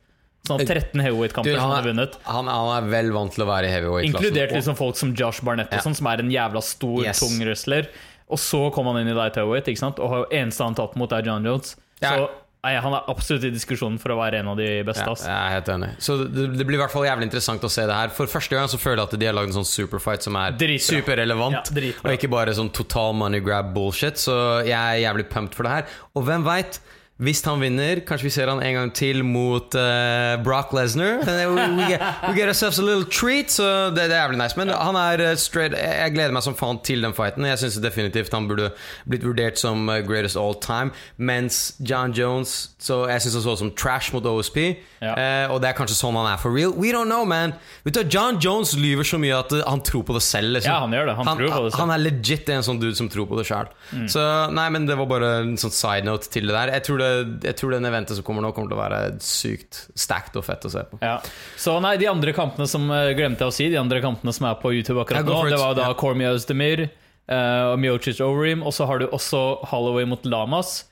Speaker 3: Sånn 13 heavyweight-kamper
Speaker 2: Mm.
Speaker 3: Som han
Speaker 2: han,
Speaker 3: vunnet.
Speaker 2: han, han er vel vant til å være i heavyweight-klassen.
Speaker 3: Inkludert liksom folk som Josh Barnett, og
Speaker 2: Ja.
Speaker 3: sånn, som er en jævla stor,
Speaker 2: Yes.
Speaker 3: tung wrestler. Og så kom han inn i light heavyweight, ikke sant? og har- eneste han har tatt mot, er John Jones.
Speaker 2: Ja.
Speaker 3: Nei, Han er absolutt i diskusjonen for å være en av de beste.
Speaker 2: Ja, jeg er helt enig. Så det, det blir i hvert fall jævlig interessant å se det her. For første gang så føler jeg at de har lagd en sånn superfight som er
Speaker 3: Dritbra.
Speaker 2: superrelevant.
Speaker 3: Ja,
Speaker 2: og ikke bare sånn total money grab bullshit. Så jeg er jævlig pumped for det her. Og hvem veit? Hvis han vinner, kanskje vi ser han en gang til mot uh, Brock Lesnar. We, we, get, we get ourselves a little treat, så det, det er jævlig nice. Men han er eh, straight Jeg gleder meg som faen til den fighten. Jeg syns definitivt han burde blitt vurdert som eh, greatest all time. Mens John Jones Så jeg syns han så ut som trash mot OSP.
Speaker 3: Ja.
Speaker 2: Uh, og det er kanskje sånn han er for real. We don't know, man. Vet du, John Jones lyver så mye at eh, han tror på det selv. Liksom.
Speaker 3: Ja, han gjør det. Han tror på det selv.
Speaker 2: han er legit en sånn dude som tror på det sjøl.
Speaker 3: Mm.
Speaker 2: Så nei, men det var bare en sånn side note til det der. Jeg tror, det, jeg tror den eventet som kommer nå, kommer til å være sykt stacked og fett å se på.
Speaker 3: Ja. Så nei, de andre kampene som eh, glemte jeg å si, de andre kampene som er på YouTube akkurat nå, det var da
Speaker 2: yeah.
Speaker 3: Cormier Özdemir uh, og Miocic Overeem, og så har du også Holloway mot Lamas.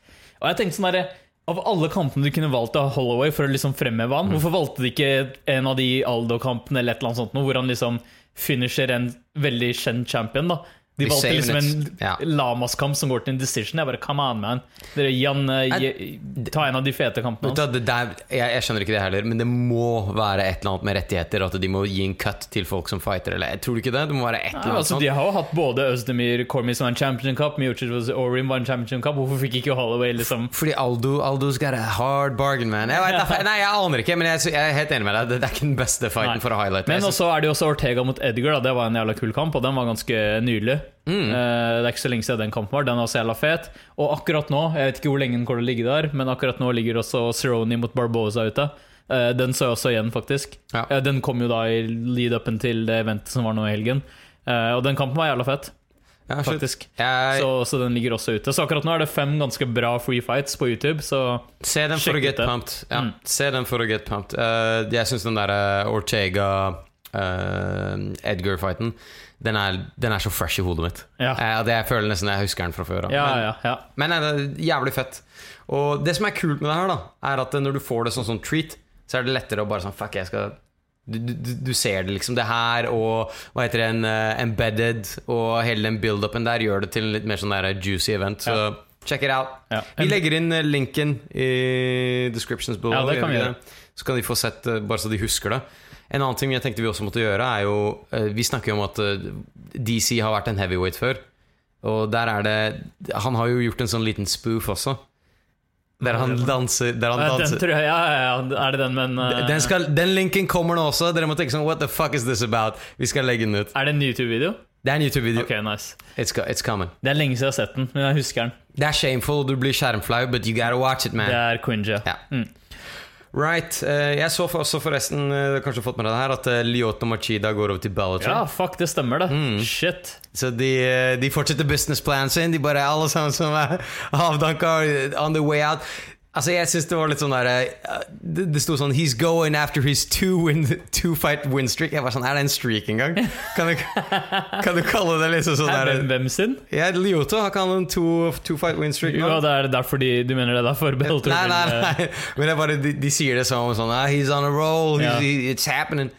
Speaker 3: Og jeg tenkte sånn derre Av alle kampene du kunne valgt av Holloway for å liksom fremheve
Speaker 2: Mm.
Speaker 3: hvorfor valgte de ikke en av de Aldo-kampene eller et eller annet sånt hvor han liksom finisher en veldig kjent champion, da? De valgte liksom en.
Speaker 2: Ja.
Speaker 3: Lamas-kamp som går til en decision. Jeg bare, come on, man. Dere, Jan, eh, ta en av de fete kampene hans.
Speaker 2: der, jeg, jeg skjønner ikke det heller, men det må være et eller annet med rettigheter. At de må gi en cut til folk som fighter. Eller jeg tror du ikke det? Det må være et eller annet
Speaker 3: altså,
Speaker 2: sånt.
Speaker 3: de har jo hatt både Özdemir Cormier som var en champion cup, Miocic Orim var en champion cup. Hvorfor fikk ikke Holloway liksom
Speaker 2: Fordi Aldo Aldo's got a hard bargain, man. Jeg, vet, nei, jeg aner ikke, men jeg, jeg er helt enig med deg. Det, er ikke den beste fighten
Speaker 3: Nei.
Speaker 2: for å highlighte.
Speaker 3: Men også er det jo også Ortega mot Edgar. Da. Det var en jævla kul kamp, og den var ganske nylig.
Speaker 2: Mm.
Speaker 3: Eh, det er ikke så lenge siden den kampen var. Den var også jævla fet. Og akkurat nå, jeg vet ikke hvor lenge den kommer til å ligge der, men akkurat nå ligger også Cerrone mot Barboza ute. Eh, den så jeg også igjen, faktisk.
Speaker 2: Ja.
Speaker 3: Eh, den kom jo da i lead-upen til det eventet som var nå i helgen. Og den kampen var jævla fett,
Speaker 2: Ja,
Speaker 3: faktisk.
Speaker 2: Jeg,
Speaker 3: Så, så den ligger også ute. Så akkurat nå er det fem ganske bra free fights på YouTube, så
Speaker 2: Se den for å get pumped. Ja,
Speaker 3: Mm.
Speaker 2: Se den for å get pumped. Uh, jeg syns den der uh, Ortega-Edgar-fighten den, er- den er så fresh i hodet mitt.
Speaker 3: Ja.
Speaker 2: Jeg, jeg føler nesten jeg husker den fra før av.
Speaker 3: ja,
Speaker 2: Men-
Speaker 3: ja, ja.
Speaker 2: Men det er jævlig fett. Og det som er kult med det her, da er at når du får det sånn som treat, så er det lettere å bare sånn Fuck, jeg skal du, du, du ser det liksom. Det her og hva heter det, en uh, embedded og hele den build-upen der gjør det til en litt mer sånn der juicy event. Så
Speaker 3: Ja.
Speaker 2: check it out.
Speaker 3: Ja.
Speaker 2: Vi legger inn eh, linken i descriptions below.
Speaker 3: Ja, kan.
Speaker 2: Så kan de få sett, eh, bare så de husker det. En annen ting jeg tenkte vi også måtte gjøre, er jo eh, Vi snakker jo om at eh, DC har vært en heavyweight før. Og der er det Han har jo gjort en sånn liten spoof også. Der han danser, der han
Speaker 3: Ja, Den tror jeg, ja, ja, er det den, men uh...
Speaker 2: Den, skal, den linken kommer nå også. Dere må tenke sånn What the fuck is this about? Vi skal legge den ut.
Speaker 3: Er det en YouTube-video?
Speaker 2: Det er en YouTube-video.
Speaker 3: Ok, nice.
Speaker 2: It's, it's coming.
Speaker 3: Det er lenge siden jeg har sett den, men jeg husker den.
Speaker 2: Det er shameful, du blir skjermflau, but you gotta watch it, man.
Speaker 3: Det er Quinja.
Speaker 2: Ja.
Speaker 3: Mm.
Speaker 2: Right. eh, jeg så også forresten, eh, du har kanskje fått med deg det her, at uh, Lyoto Machida går over til Bellator.
Speaker 3: Ja, fuck, det stemmer, det.
Speaker 2: Mm.
Speaker 3: Shit.
Speaker 2: Så de, eh, de fortsetter businessplanen sin. De bare alle sammen som er avdanka on the way out. Altså, jeg syns det var litt sånn der eh, Det, det sto sånn 'He's going after his two, win, two fight win streak'. Jeg var sånn Er det en streak engang? Kan du, kan du kalle det liksom sånn
Speaker 3: Er
Speaker 2: der
Speaker 3: hvem, hvem sin?
Speaker 2: Ja, Lyoto har ikke han en two, two fight win streak nå?
Speaker 3: Jo, det er derfor de, du mener det er derfor Bellator
Speaker 2: Nei, nei,
Speaker 3: eh,
Speaker 2: nei. Men det er bare, de, de sier det som sånn ah, He's on a roll,
Speaker 3: Ja.
Speaker 2: he, it's happening.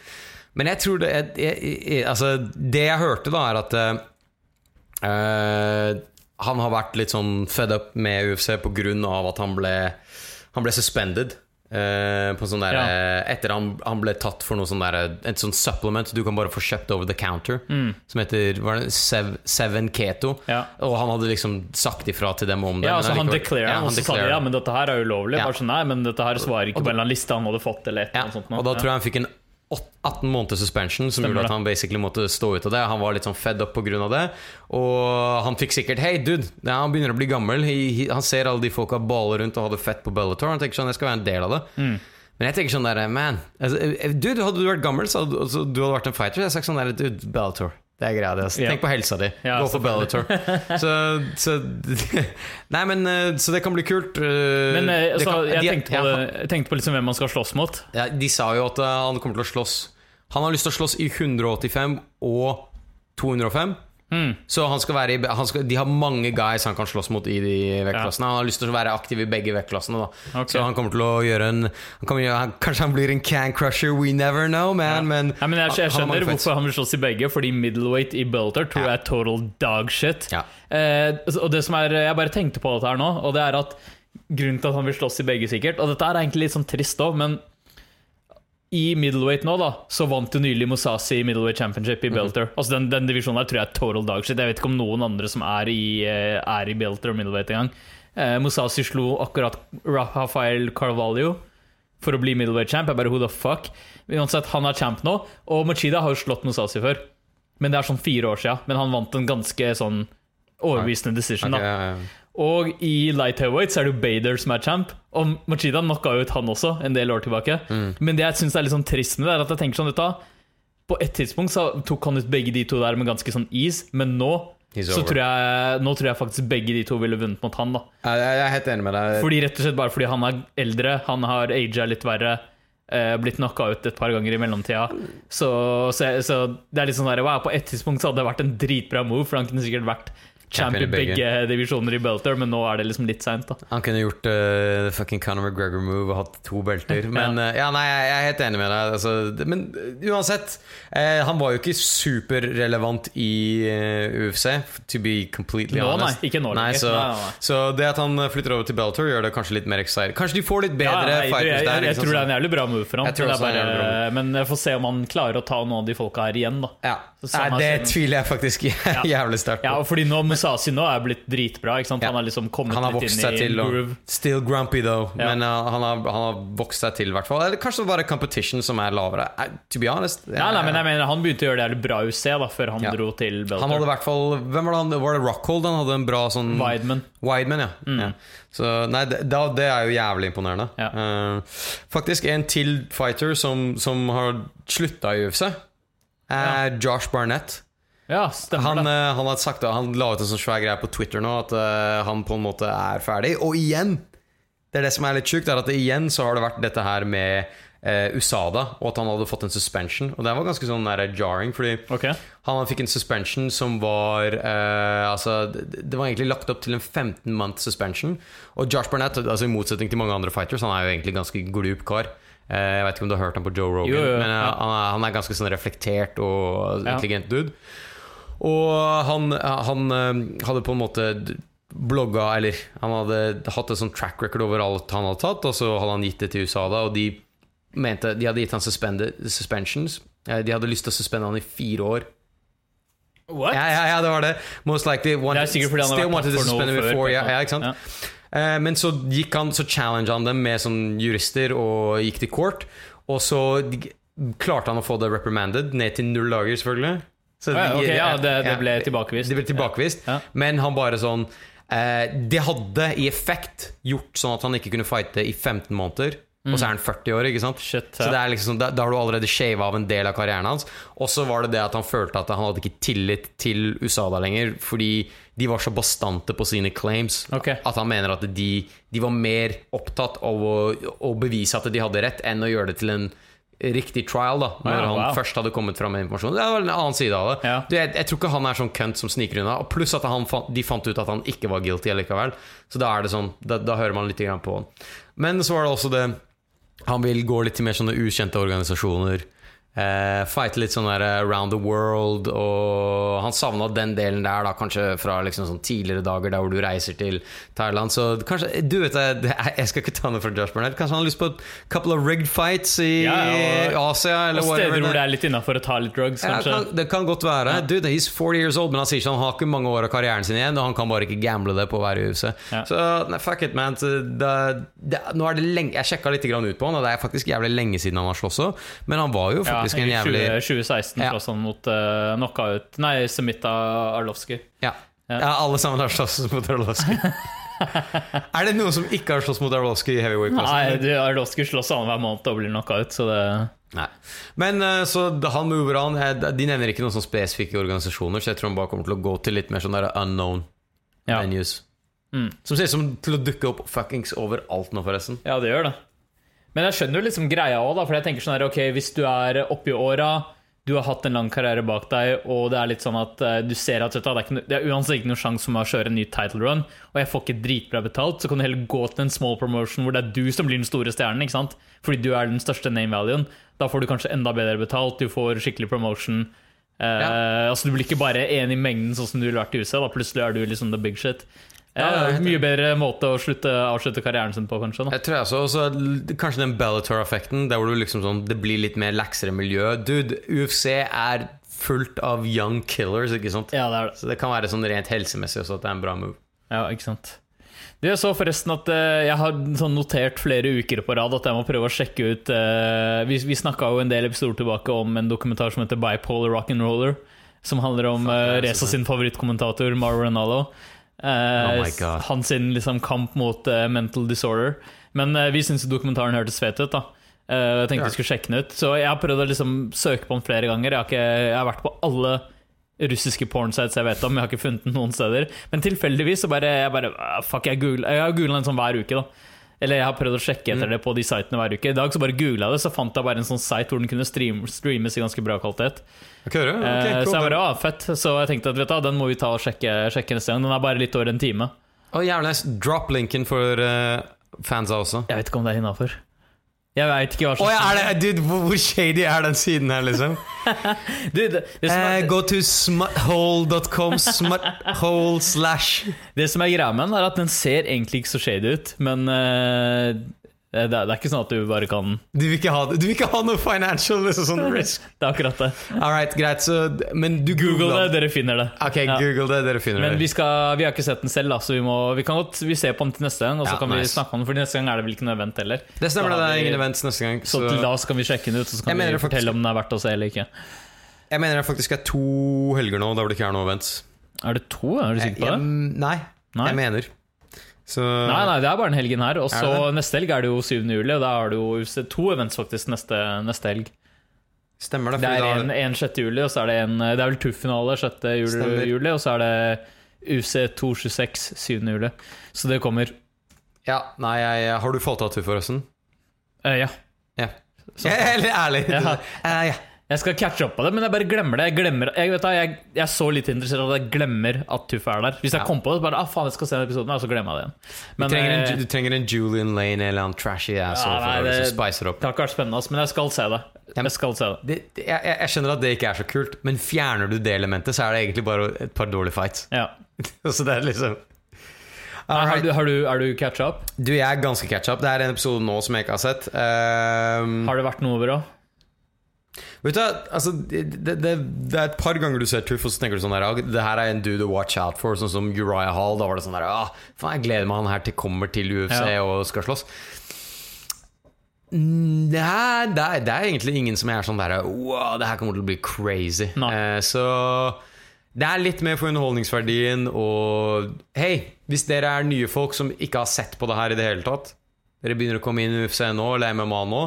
Speaker 2: Men jeg tror det jeg, jeg, jeg, Altså, det jeg hørte, da, er at eh, han har vært litt sånn fed up med UFC av at han ble Han ble suspended. Uh, på der,
Speaker 3: Ja.
Speaker 2: eh, Etter han, han ble tatt for noe sånn der, et sånn supplement du kan bare få kjøpt over the counter, som heter det Sev, Seven Keto.
Speaker 3: Mm. Ja.
Speaker 2: Og han hadde liksom sagt ifra til dem om det.
Speaker 3: Ja,
Speaker 2: men
Speaker 3: altså Han declarer
Speaker 2: Ja,
Speaker 3: og så sa de ja, men dette her er ulovlig. Bare sånn, nei, men dette her svarer ikke
Speaker 2: Og
Speaker 3: på en eller annen liste han hadde fått. Eller et annet sånt
Speaker 2: og da tror jeg han fikk en 18 måneders suspension, som
Speaker 3: Stemmer
Speaker 2: gjorde at han basically måtte stå ut av det. Han var litt sånn fed up pga. det. Og han fikk sikkert Hei, dude, ja, han begynner å bli gammel. Han ser alle de folka bale rundt og ha det fett på Bellator. Han tenker sånn, jeg skal være en del av det.
Speaker 3: Mm.
Speaker 2: Men jeg tenker sånn der, man altså, eh, Dude, hadde du vært gammel, så hadde du hadde vært en fighter. Jeg har sagt sånn der, dude, Bellator. Det er greia.
Speaker 3: Ja.
Speaker 2: Tenk på helsa di.
Speaker 3: Ja,
Speaker 2: Gå for Bellator. så, så Nei, men eh, Så det kan bli kult. eh,
Speaker 3: Men eh, altså,
Speaker 2: kan-
Speaker 3: jeg tenkte på,
Speaker 2: ja,
Speaker 3: jeg tenkte på liksom hvem man skal slåss mot.
Speaker 2: ja, de sa jo at han kommer til å slåss Han har lyst til å slåss i 185 og 205.
Speaker 3: Mm.
Speaker 2: Så han skal være i, han skal, de har mange guys han kan slåss mot i de vektklassene. Han har lyst til å være aktiv i begge vektklassene. Da.
Speaker 3: Ok.
Speaker 2: Så han kommer til å gjøre en han kommer, han, Kanskje han blir en can crusher, we never know, man. Men,
Speaker 3: ja, men jeg, jeg skjønner hvorfor han vil slåss i begge, fordi middleweight i belter tror
Speaker 2: Ja.
Speaker 3: jeg er total dogshit.
Speaker 2: Ja.
Speaker 3: Eh, og det som er, Jeg bare tenkte på dette her nå, og det er at grunnen til at han vil slåss i begge, sikkert. Og dette er egentlig litt sånn trist òg, men i middleweight nå, da, så vant jo nylig Mosasi i middleweight championship i Belter. Altså den, den divisjonen der tror jeg er total dogshit. Jeg vet ikke om noen andre som er i, eh, er i Belter og middleweight engang. Eh, Mosasi slo akkurat Rafael Carvalho for å bli middleweight champ. Jeg bare who the fuck? Uansett, han er champ nå, og Machida har jo slått Mosasi før. Men det er sånn fire år siden. Men han vant en ganske sånn overbevisende decision,
Speaker 2: da.
Speaker 3: da.
Speaker 2: ja, ja.
Speaker 3: Og i light heavyweight så er det jo Bader som er champ. Og Machida knocka ut han også en del år tilbake.
Speaker 2: Mm.
Speaker 3: Men det jeg syns er litt sånn trist med det, er at jeg tenker sånn dette På et tidspunkt så tok han ut begge de to der med ganske sånn is, men nå så tror jeg, nå tror jeg faktisk begge de to ville vunnet mot han. da
Speaker 2: Jeg, er helt enig med deg.
Speaker 3: Fordi Rett og slett bare fordi han er eldre, han har aga litt verre. eh, blitt knocka ut et par ganger i mellomtida. Så, så, så det er litt sånn der, wow, På et tidspunkt så hadde det vært en dritbra move, for han kunne sikkert vært
Speaker 2: Champion i begge.
Speaker 3: begge divisjoner i belter, men nå er det liksom litt seint.
Speaker 2: Han kunne gjort uh, fucking Conor McGregor-move og hatt to belter. Men uh, ja, nei, jeg er helt enig med deg. Altså, det, men uh, uansett, uh, han var jo ikke superrelevant i UFC, to be completely
Speaker 3: Nå, nei. Ikke nå
Speaker 2: Nei, så,
Speaker 3: Nei,
Speaker 2: så det at han flytter over til Belter, gjør det kanskje litt mer exciting. Kanskje de får litt bedre
Speaker 3: Ja, jeg, jeg,
Speaker 2: fighters
Speaker 3: jeg,
Speaker 2: der.
Speaker 3: jeg, tror det er en jævlig bra move for ham.
Speaker 2: Jeg
Speaker 3: bare, men jeg får se om han klarer å ta noen av de folka her igjen. da
Speaker 2: ja.
Speaker 3: Så
Speaker 2: det tviler jeg faktisk jævlig sterkt på.
Speaker 3: Ja, fordi nå Musasi nå er blitt dritbra. Han har liksom kommet
Speaker 2: Han har
Speaker 3: litt inn i
Speaker 2: til.
Speaker 3: groove.
Speaker 2: still grumpy, though.
Speaker 3: Ja.
Speaker 2: Men uh, han, har, han har vokst seg til, i hvert fall. Eller kanskje det bare competition som er lavere. Uh, to be honest.
Speaker 3: Ja, nei, men jeg mener Han begynte å gjøre det jævlig bra i UC da før han
Speaker 2: Ja.
Speaker 3: dro til Belter.
Speaker 2: Han hadde i hvert fall Hvem var det han Var det Rockhold? Han hadde en bra sånn
Speaker 3: Weidman.
Speaker 2: Wideman, ja. ja. Så nei, det, det er jo jævlig imponerende. Eh, faktisk en til fighter som, som har slutta i UFC, er Josh Barnett.
Speaker 3: Ja,
Speaker 2: Han, eh, han, hadde sagt, han la ut en sånn svær greie på Twitter nå at eh, han på en måte er ferdig. Og igjen! Det er det som er litt sjukt, er at det, igjen så har det vært dette her med eh, USADA, og at han hadde fått en suspension. Og det var ganske sånn der jarring, fordi
Speaker 3: okay.
Speaker 2: han fikk en suspension som var eh, Altså, det, var egentlig lagt opp til en 15 month suspension. Og Josh Barnett, altså i motsetning til mange andre fighters, han er jo egentlig ganske glup kar. Eh, jeg vet ikke om du har hørt ham på Joe Rogan,
Speaker 3: Jo, jo,
Speaker 2: men eh,
Speaker 3: ja.
Speaker 2: han, er, han er ganske sånn reflektert og
Speaker 3: Ja.
Speaker 2: intelligent dude. Og han, han eh, hadde på en måte blogga Eller han hadde hatt en sånn track record over alt han hadde tatt, og så hadde han gitt det til USA da, og de mente De hadde gitt han suspensions. Eh, De hadde lyst til å suspende han i fire år.
Speaker 3: What?
Speaker 2: Ja, ja, ja, det var det. Most likely
Speaker 3: Det er sikkert fordi han
Speaker 2: still
Speaker 3: vært
Speaker 2: wanted to
Speaker 3: for
Speaker 2: suspend
Speaker 3: noe
Speaker 2: him
Speaker 3: før.
Speaker 2: before, ja, ja, ikke sant?
Speaker 3: Ja.
Speaker 2: Eh, men så gikk han Så challenge han dem med sånn jurister og gikk til court. Og så klarte han å få det reprimanded, ned til null dager, selvfølgelig. Så
Speaker 3: Ja,
Speaker 2: okay,
Speaker 3: ja, det, det ble tilbakevist.
Speaker 2: Det ble tilbakevist.
Speaker 3: Ja.
Speaker 2: Men han bare sånn eh, Det hadde i effekt gjort sånn at han ikke kunne fighte i 15 måneder. Og så er han 40 år, ikke sant?
Speaker 3: Shit,
Speaker 2: Så det liksom, da, da har du allerede shava av en del av karrieren hans. Og så var det det at han følte at han hadde ikke tillit til USADA lenger, fordi de var så bastante på sine claims
Speaker 3: okay.
Speaker 2: at han mener at de, de var mer opptatt av å, å bevise at de hadde rett, enn å gjøre det til en riktig trial, da når
Speaker 3: Ja,
Speaker 2: han
Speaker 3: wow.
Speaker 2: først hadde kommet fram med informasjon. Det var en annen side av det.
Speaker 3: Ja.
Speaker 2: Du, jeg, jeg tror ikke han er sånn kønt som sniker unna. Pluss at han de fant ut at han ikke var guilty allikevel. Så da er det sånn Da, da hører man litt grann på han. Men så var det også det Han vil gå litt til mer sånne ukjente organisasjoner. Eh, fighte litt sånn der around the world, og han savna den delen der, da kanskje fra liksom sånn tidligere dager der hvor du reiser til Thailand. Så kanskje Du vet det, det- Jeg skal ikke ta noe fra Josh Burnett. Kanskje han har lyst på et couple of rigged fights i
Speaker 3: Ja, og-
Speaker 2: Asia, eller
Speaker 3: Og steder hvor det er litt innafor å ta litt drugs,
Speaker 2: Ja, kan, det kan godt være. Dude, he's 40 years old, men han sier ikke han har ikke mange år av karrieren sin igjen, og han kan bare ikke gamble det på å være i huset.
Speaker 3: Ja.
Speaker 2: Så nei, fuck it, man. Det, det, nå er det lenge, jeg sjekka litt ut på han, og det er faktisk jævlig lenge siden han har slåss òg, men han var jo
Speaker 3: Ja,
Speaker 2: faktisk en jævlig
Speaker 3: 20, 2016
Speaker 2: Ja.
Speaker 3: slåss han mot uh, knockout Nei, Semita Arlovsky.
Speaker 2: ja.
Speaker 3: Ja.
Speaker 2: ja, alle sammen har slåss mot Arlovsky. er det noen som ikke har slåss mot Arlovsky i heavyweight
Speaker 3: Nei, Arlovsky slåss annenhver måned og blir knockout, så det
Speaker 2: Nei. Men eh, så han mover an eh, De nevner ikke noen sånn spesifikke organisasjoner, så jeg tror han bare kommer til å gå til litt mer sånn der unknown
Speaker 3: Ja.
Speaker 2: venues.
Speaker 3: Mm.
Speaker 2: Som ser ut som til å dukke opp fuckings overalt nå, forresten.
Speaker 3: Ja, det gjør det. Men jeg skjønner jo liksom greia òg, for jeg tenker sånn her, ok, hvis du er oppi åra, du har hatt en lang karriere bak deg, og det er litt sånn at uh, du ser at vet du, det, er ikke, det er uansett ikke noen sjanse for meg å kjøre en ny title run, og jeg får ikke dritbra betalt, så kan du heller gå til en small promotion hvor det er du som blir den store stjernen, ikke sant? Fordi du er den største name valuen. Da får du kanskje enda bedre betalt, du får skikkelig promotion. Eh, altså Du blir ikke bare en i mengden, sånn som du ville vært i USA. Da plutselig er du liksom the big shit. Ja,
Speaker 2: det er
Speaker 3: mye bedre måte å slutte, avslutte karrieren sin på, kanskje. da
Speaker 2: Jeg tror jeg også, også Kanskje den Bellator-effekten, der hvor du liksom sånn, det blir litt mer laksere miljø. Dude, UFC er fullt av young killers, ikke sant?
Speaker 3: Ja, det er det.
Speaker 2: Så det kan være sånn rent helsemessig også at det er en bra move.
Speaker 3: Ja, ikke sant. Du, Jeg så forresten at eh, jeg har sånn notert flere uker på rad at jeg må prøve å sjekke ut eh, Vi, vi snakka jo en del episoder tilbake om en dokumentar som heter Bipolar Rock'n'Roller. Som handler om uh, Reza sin favorittkommentator, Mauro Ronaldo. Eh,
Speaker 2: Oh
Speaker 3: hans sin liksom kamp mot uh, mental disorder. Men uh, vi syns dokumentaren hørtes fet ut. da Eh, Jeg tenkte
Speaker 2: Ja.
Speaker 3: vi skulle sjekke den ut. Så jeg har prøvd å liksom søke på den flere ganger. Jeg har, ikke, jeg har vært på alle russiske pornsites jeg vet om. Jeg har ikke funnet den noen steder. Men tilfeldigvis så bare, jeg bare ah, Fuck, jeg, googler, jeg har googla den sånn hver uke, da. Eller jeg har prøvd å sjekke etter det på de sitene hver uke. I dag så bare googla jeg det, så fant jeg bare en sånn site hvor den kunne stream, streames i ganske bra kvalitet.
Speaker 2: Okay, okay?
Speaker 3: Eh, så jeg
Speaker 2: cool.
Speaker 3: bare, ah, fett Så jeg tenkte at vet du, den må vi ta og sjekke, sjekke neste gang. Den er bare litt over en time.
Speaker 2: Oh, jævlig nice. Drop linken for uh, fansa også.
Speaker 3: Jeg vet ikke om det er innafor. Jeg veit ikke hva
Speaker 2: Å
Speaker 3: oh,
Speaker 2: ja, det, dude, hvor, shady er den siden her, liksom?
Speaker 3: dude, som
Speaker 2: Eh, go to smuthole.com, smuthole slash
Speaker 3: det som er greia med den, er at den ser egentlig ikke så shady ut, men eh, det, er, det er ikke sånn at du bare kan
Speaker 2: Du vil ikke ha, du vil ikke ha noe financial liksom, sånn risk.
Speaker 3: Det er akkurat det.
Speaker 2: All right, greit, så Men du
Speaker 3: Google det, dere finner det.
Speaker 2: Ok,
Speaker 3: Ja.
Speaker 2: google det, dere finner
Speaker 3: Men
Speaker 2: det.
Speaker 3: vi, skal, vi har ikke sett den selv, da, så vi, må, vi kan godt vi ser på den til neste gang. Og så
Speaker 2: Ja,
Speaker 3: kan vi snakke om den, For neste gang er det vel ikke noe event heller.
Speaker 2: Det stemmer, det. er ingen event neste gang.
Speaker 3: Så til da skal vi sjekke den ut, og så kan vi
Speaker 2: faktisk-
Speaker 3: fortelle om den er verdt å se eller ikke.
Speaker 2: jeg mener det faktisk er to helger nå der det ikke er noe event.
Speaker 3: Er det to? Er du sikker på det?
Speaker 2: jeg- Nei,
Speaker 3: Nei?
Speaker 2: jeg mener. Så
Speaker 3: Nei, nei, det er bare den helgen her. Og
Speaker 2: Er
Speaker 3: så neste helg er det jo 7. juli, og da har du to events faktisk neste, neste helg.
Speaker 2: stemmer det.
Speaker 3: Det er en, en 6. juli, og så er det en Det er vel TUF-finale 6. Juli, juli, og så er det UFC 226 7. juli. Så det kommer.
Speaker 2: Ja, nei, jeg, har du fått av TUF, forresten?
Speaker 3: Uh, ja.
Speaker 2: Ja.
Speaker 3: Så-
Speaker 2: Eller ærlig.
Speaker 3: Ja.
Speaker 2: Uh, ja.
Speaker 3: Jeg skal catche opp på det, men jeg bare glemmer det. Jeg, glemmer, jeg, vet da, jeg, jeg er så litt interessert at jeg glemmer at Tuff er der. Hvis jeg
Speaker 2: Ja.
Speaker 3: kom på det, så bare ah, faen, jeg skal se den episoden, og så glemmer jeg det igjen.
Speaker 2: Du, trenger
Speaker 3: eh,
Speaker 2: en, du trenger en Julian Lane eller en trashy asshole
Speaker 3: Ja, nei,
Speaker 2: for å
Speaker 3: det-
Speaker 2: liksom spice opp.
Speaker 3: det har ikke vært spennende, men jeg skal se det. Jeg skal se det.
Speaker 2: Det, det, jeg, jeg skjønner at det ikke er så kult, men fjerner du det elementet, så er det egentlig bare et par dårlige fights.
Speaker 3: Ja.
Speaker 2: Så det er liksom
Speaker 3: Har du, har du, er du catch up?
Speaker 2: Du, jeg er ganske catch up. Det er en episode nå som jeg ikke har sett. Ehm,
Speaker 3: Har det vært noe bra?
Speaker 2: Vet du, altså, det, det, det er et par ganger du ser Tuff, og så tenker du sånn der, ah, Det her er en dude to watch out for, sånn som Uriah Hall. Da var det sånn der ah, Faen, jeg gleder meg han her til kommer til UFC
Speaker 3: Ja.
Speaker 2: og skal slåss. Mm, Det, er, det, er, det er egentlig ingen som er sånn der Wow, det her kommer til å bli crazy. Eh, så det er litt mer for underholdningsverdien. Og hei, hvis dere er nye folk som ikke har sett på det her i det hele tatt, dere begynner å komme inn i UFC nå, eller MMA nå,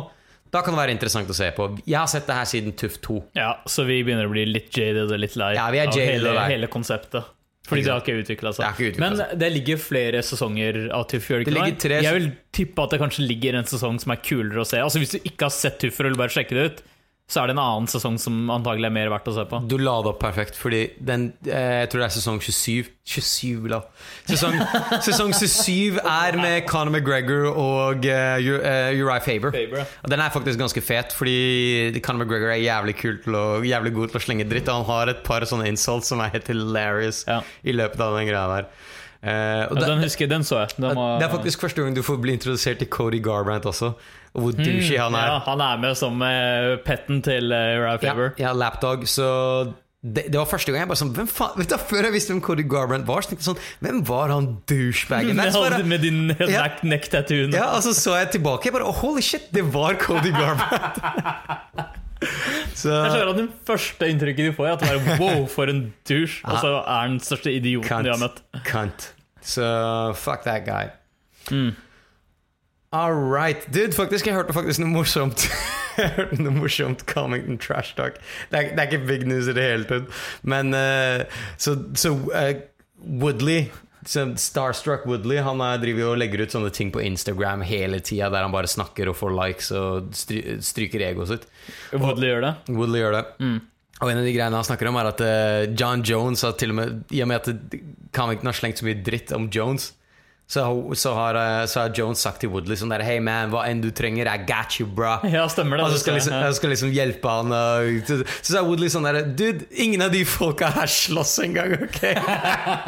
Speaker 2: da kan det være interessant å se på. Jeg har sett det her siden Tuff 2.
Speaker 3: Ja, så vi begynner å bli litt jaded og litt lei
Speaker 2: Ja, vi er
Speaker 3: av
Speaker 2: jaded
Speaker 3: hele,
Speaker 2: og lei.
Speaker 3: hele konseptet. Fordi det har ikke utvikla
Speaker 2: har ikke
Speaker 3: seg. Men det ligger flere sesonger av Tuff, gjør det ikke
Speaker 2: tre-
Speaker 3: Jeg vil tippe at det kanskje ligger en sesong som er kulere å se. Altså Hvis du ikke har sett Tuff, vil du bare sjekke det ut, så er det en annen sesong som antagelig er mer verdt å se på.
Speaker 2: Du la det opp perfekt, fordi den eh, Jeg tror det er sesong 27. 27 la. Sesong, sesong 27 er med Conor McGregor og uh, Uriah Faber. Og Den er faktisk ganske fet, fordi Conor McGregor er jævlig, kul å, jævlig god til å slenge dritt. Og han har et par sånne insults som er helt hilarious
Speaker 3: Ja.
Speaker 2: i løpet av den greia der. Og
Speaker 3: Ja, den husker jeg, den så jeg. Den var,
Speaker 2: det er faktisk første gang du får bli introdusert til Cody Garbrandt også, og hvor douchey han er.
Speaker 3: ja, Han er med som uh, petten til uh, Ralph Ever.
Speaker 2: Ja, ja lapdog. Så det, det var første gang jeg bare sånn hvem faen, vet du, Før jeg visste hvem Cody Garbrandt var, så tenkte jeg sånn Hvem var han douchebagen?
Speaker 3: Med,
Speaker 2: der? Bare-
Speaker 3: med din
Speaker 2: Ja.
Speaker 3: neck, neck tattooen.
Speaker 2: Ja, og så så jeg tilbake, jeg bare oh, Holy shit, det var Cody Garbrandt! så
Speaker 3: Jeg skjønner at Det første inntrykket du får, er at det er wow, for en douche. Og så er han den største idioten
Speaker 2: Kant.
Speaker 3: de har møtt.
Speaker 2: Cunt. Så fuck that guy.
Speaker 3: Mm.
Speaker 2: All right. Dude, faktisk, jeg hørte faktisk noe morsomt. jeg hørte noe morsomt Comington Trash Talk. Det er, det er ikke big news i det hele tatt. Men uh, så, so, so, uh, Woodley så Starstruck Woodley Han er, driver jo og legger ut sånne ting på Instagram hele tida, der han bare snakker og får likes og stry, stryker egoet sitt.
Speaker 3: Woodley gjør det.
Speaker 2: Woodley gjør det. Og en av de greiene han snakker om, er at eh, John Jones har til og med I og med at Covington har slengt så mye dritt om Jones, så, så, har, eh, så har Jones sagt til Woodley sånn der Hey man, hva enn du trenger, I got you, bra.
Speaker 3: Ja, stemmer det.
Speaker 2: Og så skal liksom, skal liksom hjelpe han og, Så, så sa Woodley sånn der Dude, ingen av de folka her slåss engang, ok?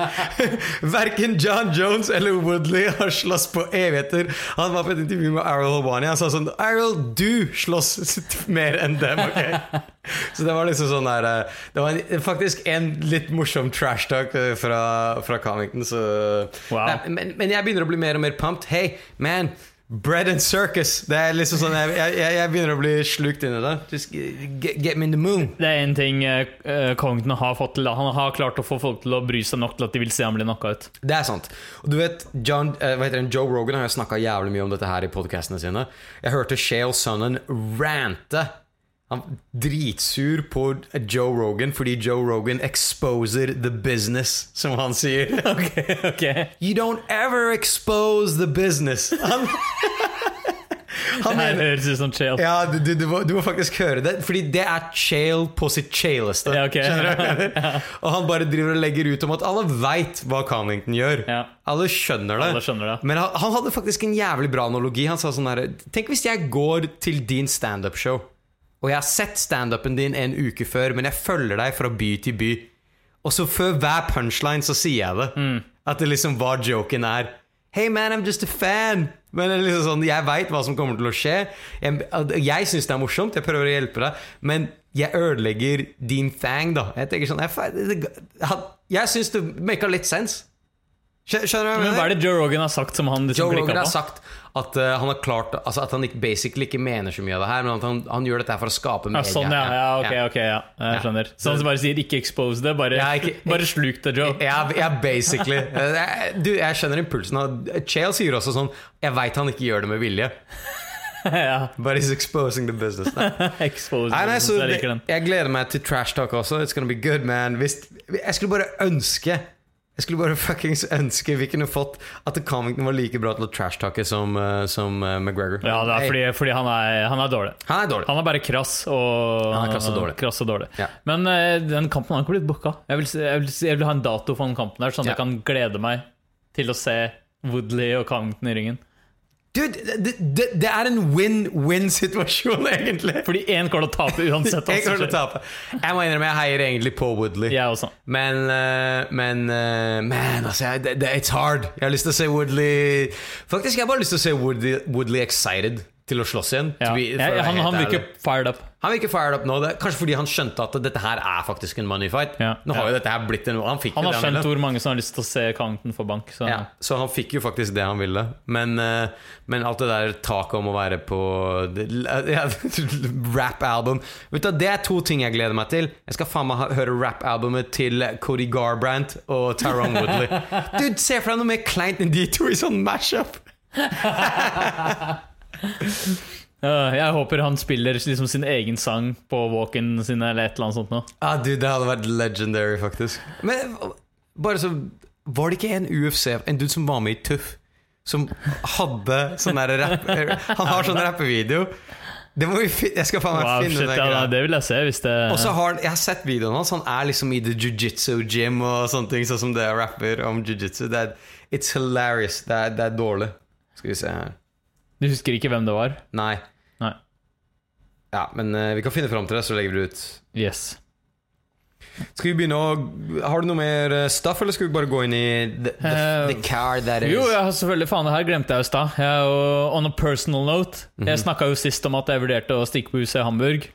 Speaker 2: Verken John Jones eller Woodley har slåss på evigheter. Han var på et intervju med Arrow Hobani. Han sa sånn Arrow, du slåss mer enn dem, ok? Så det var liksom sånn der eh, Det var en, faktisk en litt morsom trash talk eh, fra, fra Comington, så
Speaker 3: Wow.
Speaker 2: Nei, men, men jeg begynner å bli mer og mer pumped. Hey, man! Bread and circus. Det er liksom sånn Jeg, jeg, jeg begynner å bli slukt inn i det. Just get, get me in the moon.
Speaker 3: Det er en ting uh, eh, Covington har fått til. Han har klart å få folk til å bry seg nok til at de vil se ham bli knocka ut.
Speaker 2: Det er sant. Og du vet, John, uh, hva heter han, Joe Rogan har snakka jævlig mye om dette her i podkastene sine. Jeg hørte Shale Sonnen rante. Han dritsur på Joe Rogan fordi Joe Rogan exposer the business, som han sier.
Speaker 3: Ok, ok
Speaker 2: You don't ever expose the business. Han, han
Speaker 3: Det høres ut som chale.
Speaker 2: Ja, du, du, må, du må faktisk høre det, fordi det er chale på sitt chaleste.
Speaker 3: Ja, ok.
Speaker 2: Skjønner du? hva jeg mener? Og han bare driver og legger ut om at alle veit hva Connington gjør.
Speaker 3: Ja.
Speaker 2: Alle skjønner det.
Speaker 3: Alle skjønner det.
Speaker 2: Men han, han hadde faktisk en jævlig bra analogi. Han sa sånn her Tenk hvis jeg går til din standup-show, og jeg har sett standupen din en uke før, men jeg følger deg fra by til by. Og så før hver punchline så sier jeg det.
Speaker 3: Mm.
Speaker 2: At det liksom hva joken er. Hey man, I'm just a fan. Men liksom sånn, jeg veit hva som kommer til å skje. Jeg, jeg syns det er morsomt, jeg prøver å hjelpe deg, men jeg ødelegger din fang, da. Jeg tenker sånn Jeg, jeg syns det maker litt sense. Skjø- Skjønner du
Speaker 3: Men hva er det Joe Rogan har sagt som han liksom
Speaker 2: Joe Rogan har sagt at uh, han har klart Altså at han basically ikke mener så mye av det her, men at han, han gjør dette her for å skape
Speaker 3: Ja, sånn, ja. ja ok, ok, ja. Jeg skjønner. Så han bare sier 'ikke expose det', bare,
Speaker 2: Ja, ikke-
Speaker 3: bare sluk det, Joe.
Speaker 2: Ja, basically. Eh, Du, jeg skjønner impulsen. Chael sier også sånn Jeg veit han ikke gjør det med vilje,
Speaker 3: ja.
Speaker 2: but he's exposing the business.
Speaker 3: exposing
Speaker 2: nei, nei, så
Speaker 3: jeg.
Speaker 2: Jeg gleder meg til trash talk også. It's gonna be good, man. Hvis, jeg skulle bare ønske Jeg skulle bare fuckings ønske vi kunne fått at Covington var like bra til å trash-talke som, eh, som eh, McGregor.
Speaker 3: Ja, det er fordi, fordi han, er, han er dårlig.
Speaker 2: Han er dårlig.
Speaker 3: Han er bare krass og,
Speaker 2: Han er krass og dårlig.
Speaker 3: krass og dårlig.
Speaker 2: Ja.
Speaker 3: Men uh, den kampen har ikke blitt booka. Jeg vil, jeg, vil, jeg vil ha en dato for den kampen, der sånn at
Speaker 2: Ja.
Speaker 3: jeg kan glede meg til å se Woodley og Covington i ringen.
Speaker 2: Dude, det, det, det er en win-win-situasjon, egentlig.
Speaker 3: Fordi én kommer til å tape uansett.
Speaker 2: Jeg kommer til å tape. Jeg må innrømme, jeg heier egentlig på Woodley.
Speaker 3: Jeg også.
Speaker 2: Men, eh, men eh, Man, altså, jeg- det, det, it's hard. Jeg har lyst til å se Woodley Faktisk, jeg har bare lyst til å se Woodley, Woodley excited til å slåss igjen.
Speaker 3: Ja.
Speaker 2: be- ja,
Speaker 3: han, han virker fired up.
Speaker 2: Han virker fired up nå. Det, kanskje fordi han skjønte at dette her er faktisk en money fight.
Speaker 3: Ja.
Speaker 2: Nå har jo dette her blitt en Han
Speaker 3: Han har skjønt hvor mange som har lyst til å se kanten for bank. Så.
Speaker 2: Ja, så han fikk jo faktisk det han ville. Men, eh, men alt det der taket om å være på rap-album Vet du, Det er to ting jeg gleder meg til. Jeg skal faen meg høre rap-albumet til Cody Garbrandt og Tyrone Woodley. Dude, Se for deg noe mer kleint enn de to i sånn mashup!
Speaker 3: Jeg håper han spiller liksom sin egen sang på walk-in sin eller et eller annet sånt noe.
Speaker 2: Ah, dude, det hadde vært legendary, faktisk. Men bare så Var det ikke en UFC, en dude som var med i Tuff, som hadde sånn der rapp... Han har sånn rappevideo. Det må vi fin Jeg skal faen meg
Speaker 3: Wow,
Speaker 2: finne
Speaker 3: shit,
Speaker 2: den
Speaker 3: ja, det vil jeg se hvis det
Speaker 2: Og så har han, Jeg har sett videoen hans. Han er liksom i the jiu-jitsu gym og sånne ting. Sånn som det er rapper om jiu-jitsu. It's hilarious. Det er, det er dårlig. Skal vi se her.
Speaker 3: Du husker ikke hvem det var?
Speaker 2: Nei.
Speaker 3: Nei.
Speaker 2: Ja, men uh, vi kan finne fram til det, så legger vi det ut.
Speaker 3: Yes.
Speaker 2: Skal vi begynne å Har du noe mer eh, stuff, eller skal vi bare gå inn i the, the,
Speaker 3: uh,
Speaker 2: the car that is
Speaker 3: Jo, ja, selvfølgelig. Faen, det her glemte jeg i stad. On a personal note.
Speaker 2: Mhm.
Speaker 3: Jeg snakka jo sist om at jeg vurderte å stikke på UC Hamburg.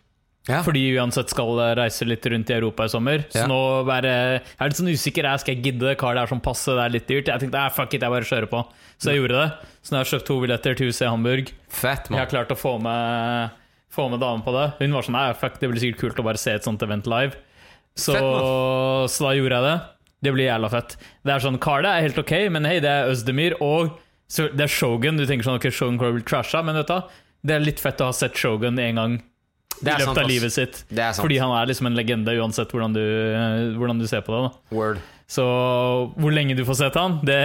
Speaker 2: Ja.
Speaker 3: Fordi uansett skal reise litt rundt i Europa i sommer. Så
Speaker 2: Ja.
Speaker 3: nå er jeg er litt sånn usikker. Jeg skal jeg gidde? Hva er sånn passe. Det er litt dyrt. Jeg tenkte eh, fuck it, jeg bare kjører på. Så jeg gjorde det. Så nå har jeg kjøpt to billetter til UC Hamburg.
Speaker 2: Fett, man.
Speaker 3: Jeg har klart å få med, få med damen på det. Hun var sånn Nei, fuck, det blir sikkert kult å bare se et sånt event live. Så,
Speaker 2: Fett,
Speaker 3: så da gjorde jeg det. Det blir jævla fett. Det er sånn, Karlet er helt ok, men hei, det er Øzdemir og så det er Shogun. Du tenker sånn, ok, Shogun Crow vil trashe, men vet du? Det er litt fett å ha sett Shogun en gang i løpet av livet sitt. Fordi han er liksom en legende, uansett hvordan du, hvordan du ser på det. da
Speaker 2: Word.
Speaker 3: Så hvor lenge du får sett han, det,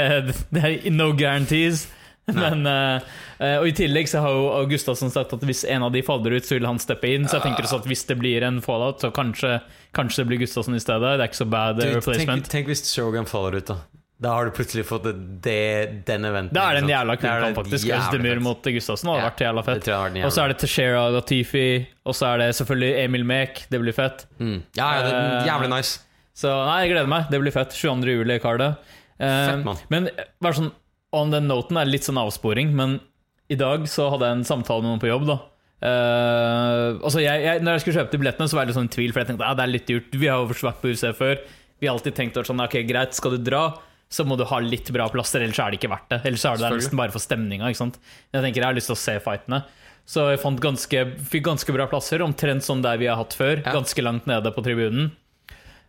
Speaker 3: det er no guarantees. Men, eh, og I tillegg så har jo Augustasson sagt at hvis en av de faller ut, så vil han steppe inn. Så jeg tenker også at hvis det blir en fallout, så kanskje, kanskje det blir Gustavsson i stedet. Det er ikke så bad
Speaker 2: du,
Speaker 3: replacement.
Speaker 2: tenk, tenk hvis Shogun faller ut, da. Da har du plutselig fått det, den eventen.
Speaker 3: Da er det en jævla kul kamp, faktisk. Øzdemir mot Gustavsen hadde
Speaker 2: Ja,
Speaker 3: vært jævla fett. Og så er det Teixeira Latifi, og så er det selvfølgelig Emil Mek. Det blir fett.
Speaker 2: mm. Ja, ja, det er
Speaker 3: Eh,
Speaker 2: jævlig nice.
Speaker 3: Så nei, jeg gleder meg. Det blir fett. 22. juli, Kardet. Eh,
Speaker 2: Fett, man.
Speaker 3: men bare sånn on den noten er litt sånn avsporing, men i dag så hadde jeg en samtale med noen på jobb, da. Uh, altså jeg, jeg, når jeg skulle kjøpe de billettene, så var jeg litt sånn i tvil, for jeg tenkte ah, det er litt dyrt. Vi har jo vært på UC før. Vi har alltid tenkt sånn, ok, greit, skal du dra, så må du ha litt bra plasser, ellers er det ikke verdt det. Ellers er det nesten bare for stemninga. Jeg tenker jeg har lyst til å se fightene. Så jeg fant ganske, fikk ganske bra plasser, omtrent som der vi har hatt før.
Speaker 2: Ja.
Speaker 3: Ganske langt nede på tribunen.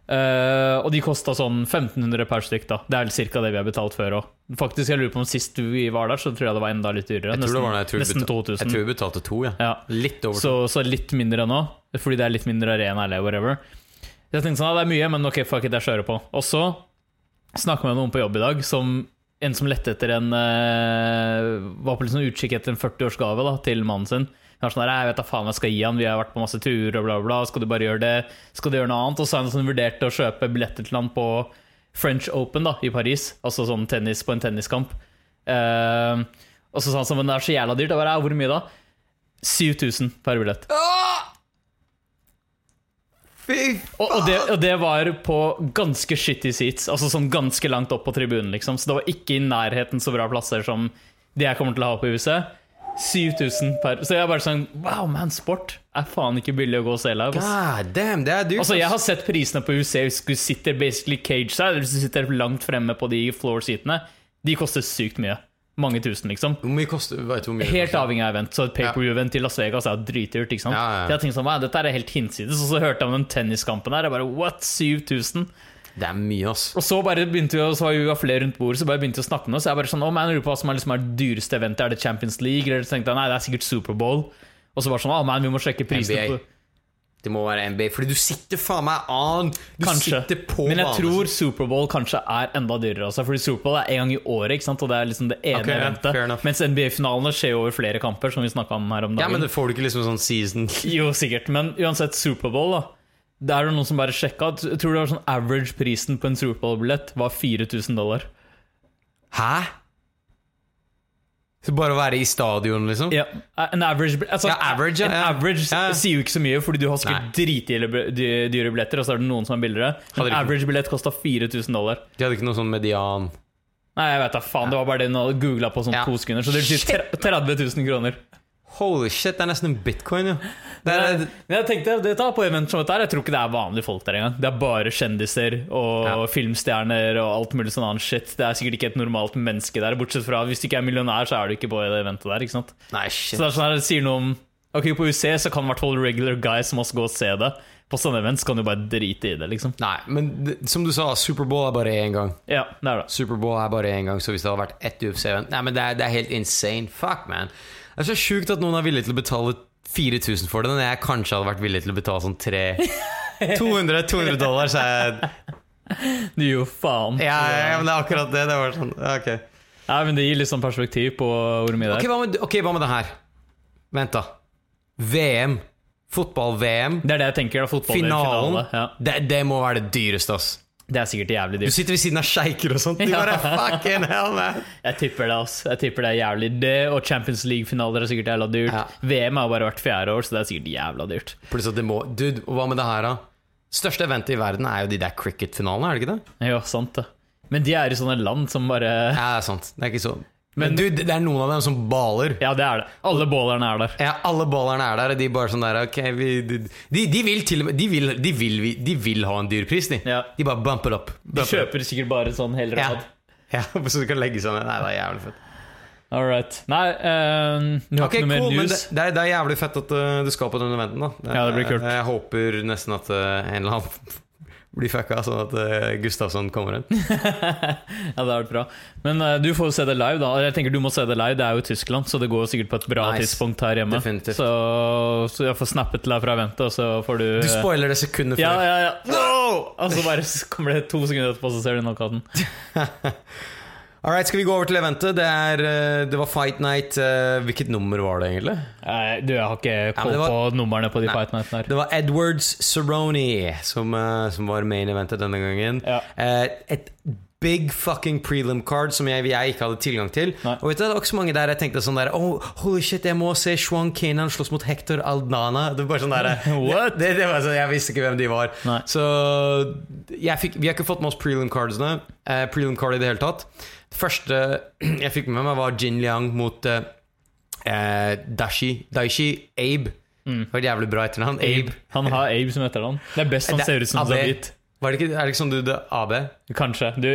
Speaker 3: Uh, og de kosta sånn 1500 per stykk. da Det er ca. det vi har betalt før òg. Faktisk, jeg lurer på om Sist vi var der, så tror jeg det var enda litt dyrere.
Speaker 2: Jeg tror det var det. Jeg tror
Speaker 3: nesten 2000.
Speaker 2: Jeg tror vi betalte to, ja.
Speaker 3: Ja.
Speaker 2: Litt over.
Speaker 3: Så, så litt mindre nå, fordi det er litt mindre arena eller whatever. Jeg tenkte sånn, ja, det er mye, men ok, fuck it, jeg kjører på. Og så snakka med noen på jobb i dag, som en som lette etter en eh, Var på liksom utkikk etter en 40-årsgave da, til mannen sin. Han var sånn jeg vet da faen jeg skal gi han, vi har vært på masse turer og bla, bla. Skal du bare gjøre det? Skal du gjøre noe annet? Og så har han sånn vurdert å kjøpe billetter til han på French Open da, i Paris. Altså sånn tennis på en tenniskamp. Uh, og så sa han sånn, men det er så jævla dyrt. Jeg bare, hvor mye da? 7000 per billett.
Speaker 2: Fy
Speaker 3: Og, og, det, og det var på ganske shitty seats. Altså sånn ganske langt opp på tribunen, liksom. Så det var ikke i nærheten så bra plasser som de jeg kommer til å ha på huset. 7000 per Så jeg er bare sånn Wow, man, sport er faen ikke billig å gå og se live.
Speaker 2: God damn, det er dyrt.
Speaker 3: Altså, jeg har sett prisene på UC du sitter basically cage side, eller hvis du sitter langt fremme på de floor seatene. De koster sykt mye. Mange tusen, liksom.
Speaker 2: Hvor mye koster Vet du hvor mye
Speaker 3: Helt avhengig av event. Så et pay-per-view-event til Las Vegas er dritdyrt. ikke sant?
Speaker 2: Ja, ja, ja.
Speaker 3: Jeg tenkte sånn, dette er helt hinsides. Og så hørte jeg om den tenniskampen her. Jeg bare, what, 7000?
Speaker 2: Det er mye, ass.
Speaker 3: Og så bare begynte vi, og så var vi flere rundt bordet, så bare begynte vi å snakke med oss. Jeg bare sånn, å, man, lurer på hva som er liksom er det dyreste eventet. Er det Champions League? Eller så tenkte jeg, nei, det er sikkert Superbowl. Og så bare sånn, å, man, vi må sjekke prisene på
Speaker 2: Det må være NBA, fordi du sitter faen meg an. Du
Speaker 3: Kanskje.
Speaker 2: sitter på
Speaker 3: Men jeg
Speaker 2: banen.
Speaker 3: tror Superbowl kanskje er enda dyrere. Altså, fordi Superbowl er en gang i året, ikke sant? og det er liksom det ene
Speaker 2: okay,
Speaker 3: eventet. Mens NBA-finalene skjer jo over flere kamper, som vi snakka om her om dagen.
Speaker 2: Ja, men det får du ikke liksom sånn season
Speaker 3: Jo, sikkert. Men uansett, Superbowl, da. Det er det noen som bare sjekka. Jeg tror det var sånn average-prisen på en Superbowl-billett var 4000 dollar.
Speaker 2: Hæ? Så bare å være i stadion, liksom?
Speaker 3: Ja, en average, altså,
Speaker 2: Ja, average, ja,
Speaker 3: en
Speaker 2: ja.
Speaker 3: average sier jo ikke så mye, fordi du har sikkert dritdyre dy- dyre billetter, og så er det noen som er billigere. En average billett kosta 4000 dollar.
Speaker 2: De hadde ikke noe sånn median
Speaker 3: Nei, jeg vet da faen. Det var bare det du hadde googla på sånn to sekunder. Så det
Speaker 2: betyr
Speaker 3: 30 000 kroner.
Speaker 2: Holy shit, det er nesten en bitcoin, jo. Det er,
Speaker 3: Men jeg tenkte, det tar på event som dette her Jeg tror ikke det er vanlige folk der engang. Det er bare kjendiser og
Speaker 2: Ja.
Speaker 3: filmstjerner og alt mulig sånn annen shit. Det er sikkert ikke et normalt menneske der. Bortsett fra hvis du ikke er millionær, så er du ikke på det eventet der. ikke sant?
Speaker 2: nei,
Speaker 3: Så det er sånn her, det sier noe om Ok, på UC så kan i hvert fall regular guys som også gå og se det. På sånne events kan du bare drite i det, liksom.
Speaker 2: Nei, men det, som du sa, Superbowl er bare én gang.
Speaker 3: Ja, det er det.
Speaker 2: Superbowl er bare én gang, så hvis det hadde vært ett UFC-event Nei, men det er, det er helt insane. Fuck, man. Det er så sjukt at noen er villig til å betale 4000 for det, når jeg kanskje hadde vært villig til å betale sånn 3 200, 200 dollar, så jeg
Speaker 3: Du gir jo faen.
Speaker 2: ja, ja, men det er akkurat det. Det var sånn, ok.
Speaker 3: Ja, men Det gir litt sånn perspektiv på hvor mye
Speaker 2: Ok,
Speaker 3: det er.
Speaker 2: hva med, ok, hva med det her? Vent, da. VM. Fotball-VM.
Speaker 3: Det er det jeg tenker. da, fotball
Speaker 2: Finalen.
Speaker 3: Finale. Ja.
Speaker 2: Det, det må være det dyreste, ass.
Speaker 3: Det er sikkert jævlig dyrt.
Speaker 2: Du sitter ved siden av sjeiker og sånt. De bare fucking hell, man.
Speaker 3: Jeg tipper det, ass. Jeg tipper det er jævlig Det og Champions League-finaler er sikkert jævla dyrt.
Speaker 2: Ja.
Speaker 3: VM har bare vært fjerde år, så det er sikkert jævla dyrt.
Speaker 2: Pluss at det må Dude, hva med det her, da? Største eventet i verden er jo de der cricket-finalene, er det ikke det?
Speaker 3: Jo, sant det. Men de er i sånne land som bare
Speaker 2: Ja, det er sant. Det er ikke så Men,
Speaker 3: Men-
Speaker 2: dude, det er noen av dem som baler.
Speaker 3: Ja, det er det. Alle ballerne er der.
Speaker 2: Ja, alle ballerne er der, og de bare sånn der Ok, vi de, de, vil til og med De vil, de vil, de vil ha en dyrpris, de.
Speaker 3: Ja.
Speaker 2: De bare bumper opp.
Speaker 3: De
Speaker 2: Bumper
Speaker 3: kjøper sikkert bare sånn hel
Speaker 2: Ja.
Speaker 3: rad.
Speaker 2: Ja, så du kan legge sånn Nei, det er jævlig fett.
Speaker 3: All right. Nei, eh, du har
Speaker 2: okay,
Speaker 3: ikke noe
Speaker 2: cool, mer
Speaker 3: news?
Speaker 2: det, det, er, det er jævlig fett at uh, du skal på den eventen, da.
Speaker 3: Ja, det blir kult.
Speaker 2: Jeg, jeg håper nesten at uh, en eller annen blir fucka, sånn at uh, Gustavsson kommer inn.
Speaker 3: Ja, det er bra. Men uh, du får jo se det live, da. Jeg tenker du må se det live, det er jo Tyskland, så det går sikkert på et bra
Speaker 2: Nice.
Speaker 3: tidspunkt her hjemme.
Speaker 2: Definitivt.
Speaker 3: Så, så jeg får snappet til deg fra eventet, og så får du
Speaker 2: Du spoiler det sekundet
Speaker 3: Ja,
Speaker 2: før.
Speaker 3: ja, ja. No! Og så bare kommer det to sekunder etterpå, så ser du knockouten.
Speaker 2: Alright, skal vi gå over til eventet? Det, er, uh, det var Fight Night. uh, hvilket nummer var det, egentlig?
Speaker 3: Nei, du, jeg har ikke koll
Speaker 2: ja,
Speaker 3: på numrene på de
Speaker 2: Nei.
Speaker 3: fight nightene der.
Speaker 2: Det var Edwards Cerrone som, uh, som var main eventet denne gangen.
Speaker 3: Ja.
Speaker 2: Eh, et big fucking prelim card som jeg, jeg ikke hadde tilgang til.
Speaker 3: Nei.
Speaker 2: Og vet du, Det var ikke så mange der jeg tenkte sånn der oh, Holy shit, jeg må se Shwan Kanan slåss mot Hector Aldana. Det var bare sånn der,
Speaker 3: What?
Speaker 2: Det, det var sånn, Jeg visste ikke hvem de var.
Speaker 3: Nei.
Speaker 2: Så fikk, vi har ikke fått med oss prelim cardsene. Eh, prelim card i det hele tatt. Det første jeg fikk med meg, var Jin Liang mot eh, eh, Dashi, Daishi Abe.
Speaker 3: Mm.
Speaker 2: Det var et jævlig bra etternavn. Abe.
Speaker 3: Han har Abe som etternavn. Det er best han
Speaker 2: Det-
Speaker 3: ser ut som
Speaker 2: AB.
Speaker 3: Zabit.
Speaker 2: Var det ikke, er det ikke sånn du det AB?
Speaker 3: Kanskje. Du,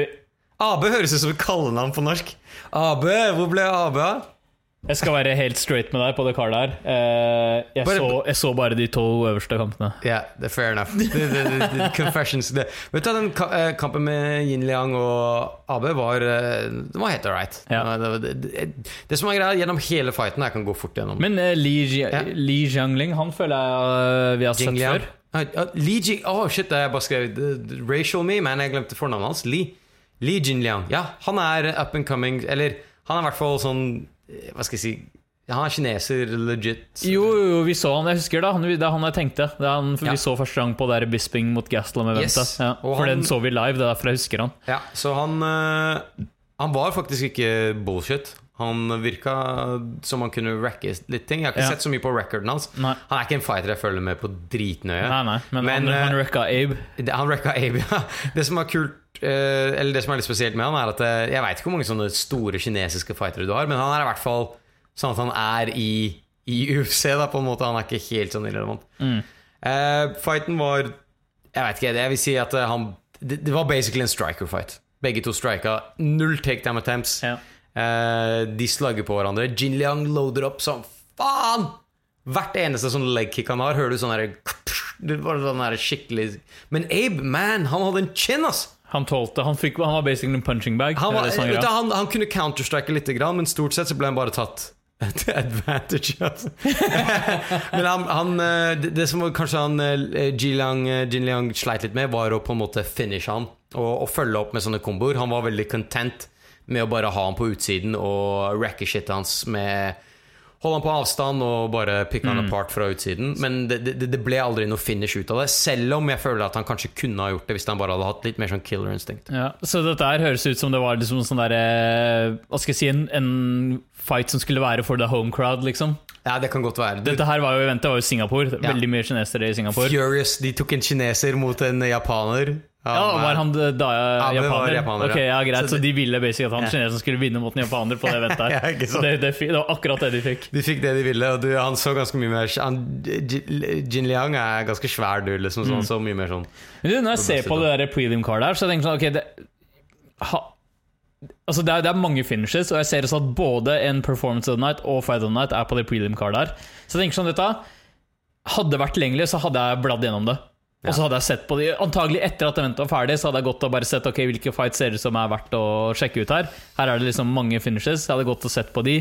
Speaker 2: AB høres ut som et kallenavn på norsk. AB, hvor ble AB av?
Speaker 3: Jeg skal være helt straight med deg på det karet her. Eh, jeg,
Speaker 2: Bare-
Speaker 3: så, jeg så bare de to øverste kampene.
Speaker 2: Ja, er fair enough. The, the, the, confessions. Vet du, Den eh, kampen med Yin Liang og AB var, Det var helt alright.
Speaker 3: Ja.
Speaker 2: Det, det, det, som er greia, gjennom hele fighten Jeg kan gå fort gjennom
Speaker 3: Men uh, Li,
Speaker 2: Ja.
Speaker 3: Li Jiangling, han føler jeg uh, vi har
Speaker 2: Jing
Speaker 3: sett
Speaker 2: Liang.
Speaker 3: før.
Speaker 2: Uh, Li Jing Oh shit, jeg bare skrev eh, Racial me, men jeg glemte fornavnet hans. Li. Li Jinliang. Ja, han er up and coming Eller han er i hvert fall sånn eh, Hva skal jeg si Han er kineser, legit.
Speaker 3: Jo, jo, vi så han. Jeg husker da, han, det er han jeg tenkte. Det er han
Speaker 2: Ja.
Speaker 3: Vi så første gang på det der Bisping mot Gaslam-eventet.
Speaker 2: Yes.
Speaker 3: Ja, for
Speaker 2: han-
Speaker 3: den så vi live. Det er derfor jeg husker han.
Speaker 2: Ja, så han eh, Han var faktisk ikke bullshit. Han virka som han kunne racke litt ting. Jeg har ikke
Speaker 3: Ja.
Speaker 2: sett så mye på recorden hans.
Speaker 3: Nei,
Speaker 2: Han er ikke en fighter jeg følger med på dritnøye.
Speaker 3: nei, nei. Men,
Speaker 2: Men,
Speaker 3: han, han
Speaker 2: eh,
Speaker 3: wrecka Abe.
Speaker 2: Det- Han wrecka Abe, ja. Det som er kult eh, Eller det som er litt spesielt med han, er at eh, jeg veit ikke hvor mange sånne store kinesiske fightere du har, men han er i hvert fall sånn at han er i, i UFC, da, på en måte. Han er ikke helt sånn irrelevant.
Speaker 3: Mm.
Speaker 2: Uh, fighten var Jeg vet ikke, jeg vil si at han Det, det var basically en striker-fight. Begge to strika. Null takedown attempts.
Speaker 3: Ja.
Speaker 2: Eh, de slagger på hverandre. Jin Liang loader opp som faen! Hvert eneste sånn legkick han har, hører du sånn derre sånn skikkelig Men Abe, man, han hadde en chin, ass!
Speaker 3: Han tålte Han, fikk, han var basically en punching bag.
Speaker 2: Han, var,
Speaker 3: sånn
Speaker 2: du, han, han kunne counterstrike litt, men stort sett så ble han bare tatt til advantage. Altså. men han, han eh, det, som var kanskje han Jiliang, eh, Jin Liang sleit litt med, var å på en måte finish han og, og følge opp med sånne komboer. Han var veldig content med å bare ha han på utsiden og racke shit hans med Holde han på avstand og bare picke han apart fra utsiden. Men det, det, det ble aldri noe finish ut av det. Selv om jeg føler at han kanskje kunne ha gjort det hvis han bare hadde hatt litt mer sånn killer instinct.
Speaker 3: Ja, så dette her høres ut som det var liksom sånn der, eh, Hva skal jeg si, en, en fight som skulle være for the home crowd, liksom.
Speaker 2: Ja, det kan godt være.
Speaker 3: Dette her var jo eventet var jo Singapore.
Speaker 2: Ja.
Speaker 3: Veldig mye kinesere i Singapore.
Speaker 2: Furious, de tok en kineser mot en japaner.
Speaker 3: Ja, Var han da
Speaker 2: Ja,
Speaker 3: japaner?
Speaker 2: var japaner,
Speaker 3: ok,
Speaker 2: ja.
Speaker 3: ja, greit,
Speaker 2: Så
Speaker 3: Så, de ville basically at han
Speaker 2: Ja.
Speaker 3: kineseren skulle vinne mot en japaner på det eventet her.
Speaker 2: Ja.
Speaker 3: Så det, det, det var akkurat det de fikk.
Speaker 2: De fikk det de ville, og du, han så ganske mye mer han, Jin Liang er ganske svær du, liksom, så han så mye mer sånn
Speaker 3: Men du, når jeg ser på det der prelim-kartet her, så jeg tenker sånn Ok, det, ha, altså det, er, det er mange finishes, og jeg ser også at både en performance of the night og fight of the night er på det prelim card her. Så jeg tenker sånn dette Hadde det vært tilgjengelig, så hadde jeg bladd gjennom det. Og så hadde jeg sett på de Antagelig etter at eventet var ferdig, så hadde jeg gått og bare sett Ok, hvilke fights ser ut som er verdt å sjekke ut her. Her er det liksom mange finishes. Jeg hadde gått og sett på de.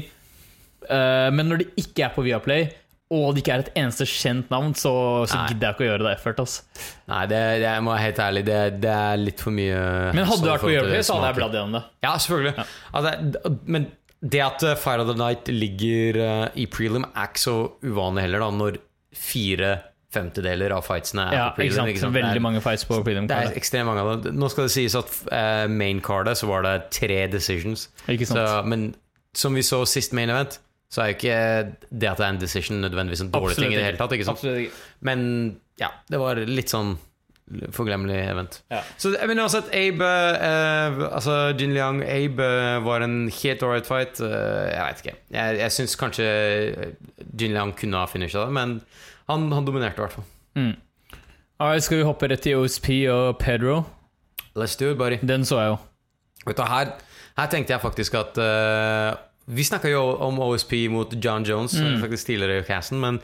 Speaker 3: Uh, men når det ikke er på Viaplay, og det ikke er et eneste kjent navn, så, så gidder jeg ikke å gjøre det effort. Altså.
Speaker 2: Nei, det, det, jeg må være helt ærlig, det, det er litt for mye
Speaker 3: Men hadde det vært på
Speaker 2: til
Speaker 3: så hadde jeg bladd gjennom det.
Speaker 2: Ja, selvfølgelig. Altså, men det at uh, Fire of the Night ligger uh, i prelim, er ikke så uvanlig heller, da, når fire femtedeler av fightsene er
Speaker 3: Ja,
Speaker 2: på prelim.
Speaker 3: ikke sant?
Speaker 2: ikke sant?
Speaker 3: Veldig
Speaker 2: Det
Speaker 3: mange fights på prelim
Speaker 2: Det er ekstremt mange av dem. Nå skal det sies at uh, main-cardet så var det tre decisions.
Speaker 3: Ikke sant?
Speaker 2: Så, men som vi så sist main event, så er jo ikke det at det er en decision nødvendigvis en dårlig
Speaker 3: Absolutt
Speaker 2: ting i det hele tatt. Ikke sant?
Speaker 3: Absolutt ikke.
Speaker 2: Men ja, det var litt sånn forglemmelig event.
Speaker 3: Ja.
Speaker 2: Så jeg mener også at Abe eh, Altså Jin Liang Abe eh, var en helt ålreit fight. Eh, jeg vet ikke. Jeg, jeg syns kanskje Jin Liang kunne ha finisha det, men han, han dominerte i hvert fall.
Speaker 3: Mm. Right, skal vi hoppe rett til OSP og Pedro?
Speaker 2: Let's do it, buddy.
Speaker 3: Den så jeg jo.
Speaker 2: Vet du, her, her tenkte jeg faktisk at eh, Vi snakka jo om OSP mot John Jones
Speaker 3: Mm.
Speaker 2: faktisk tidligere i casten, men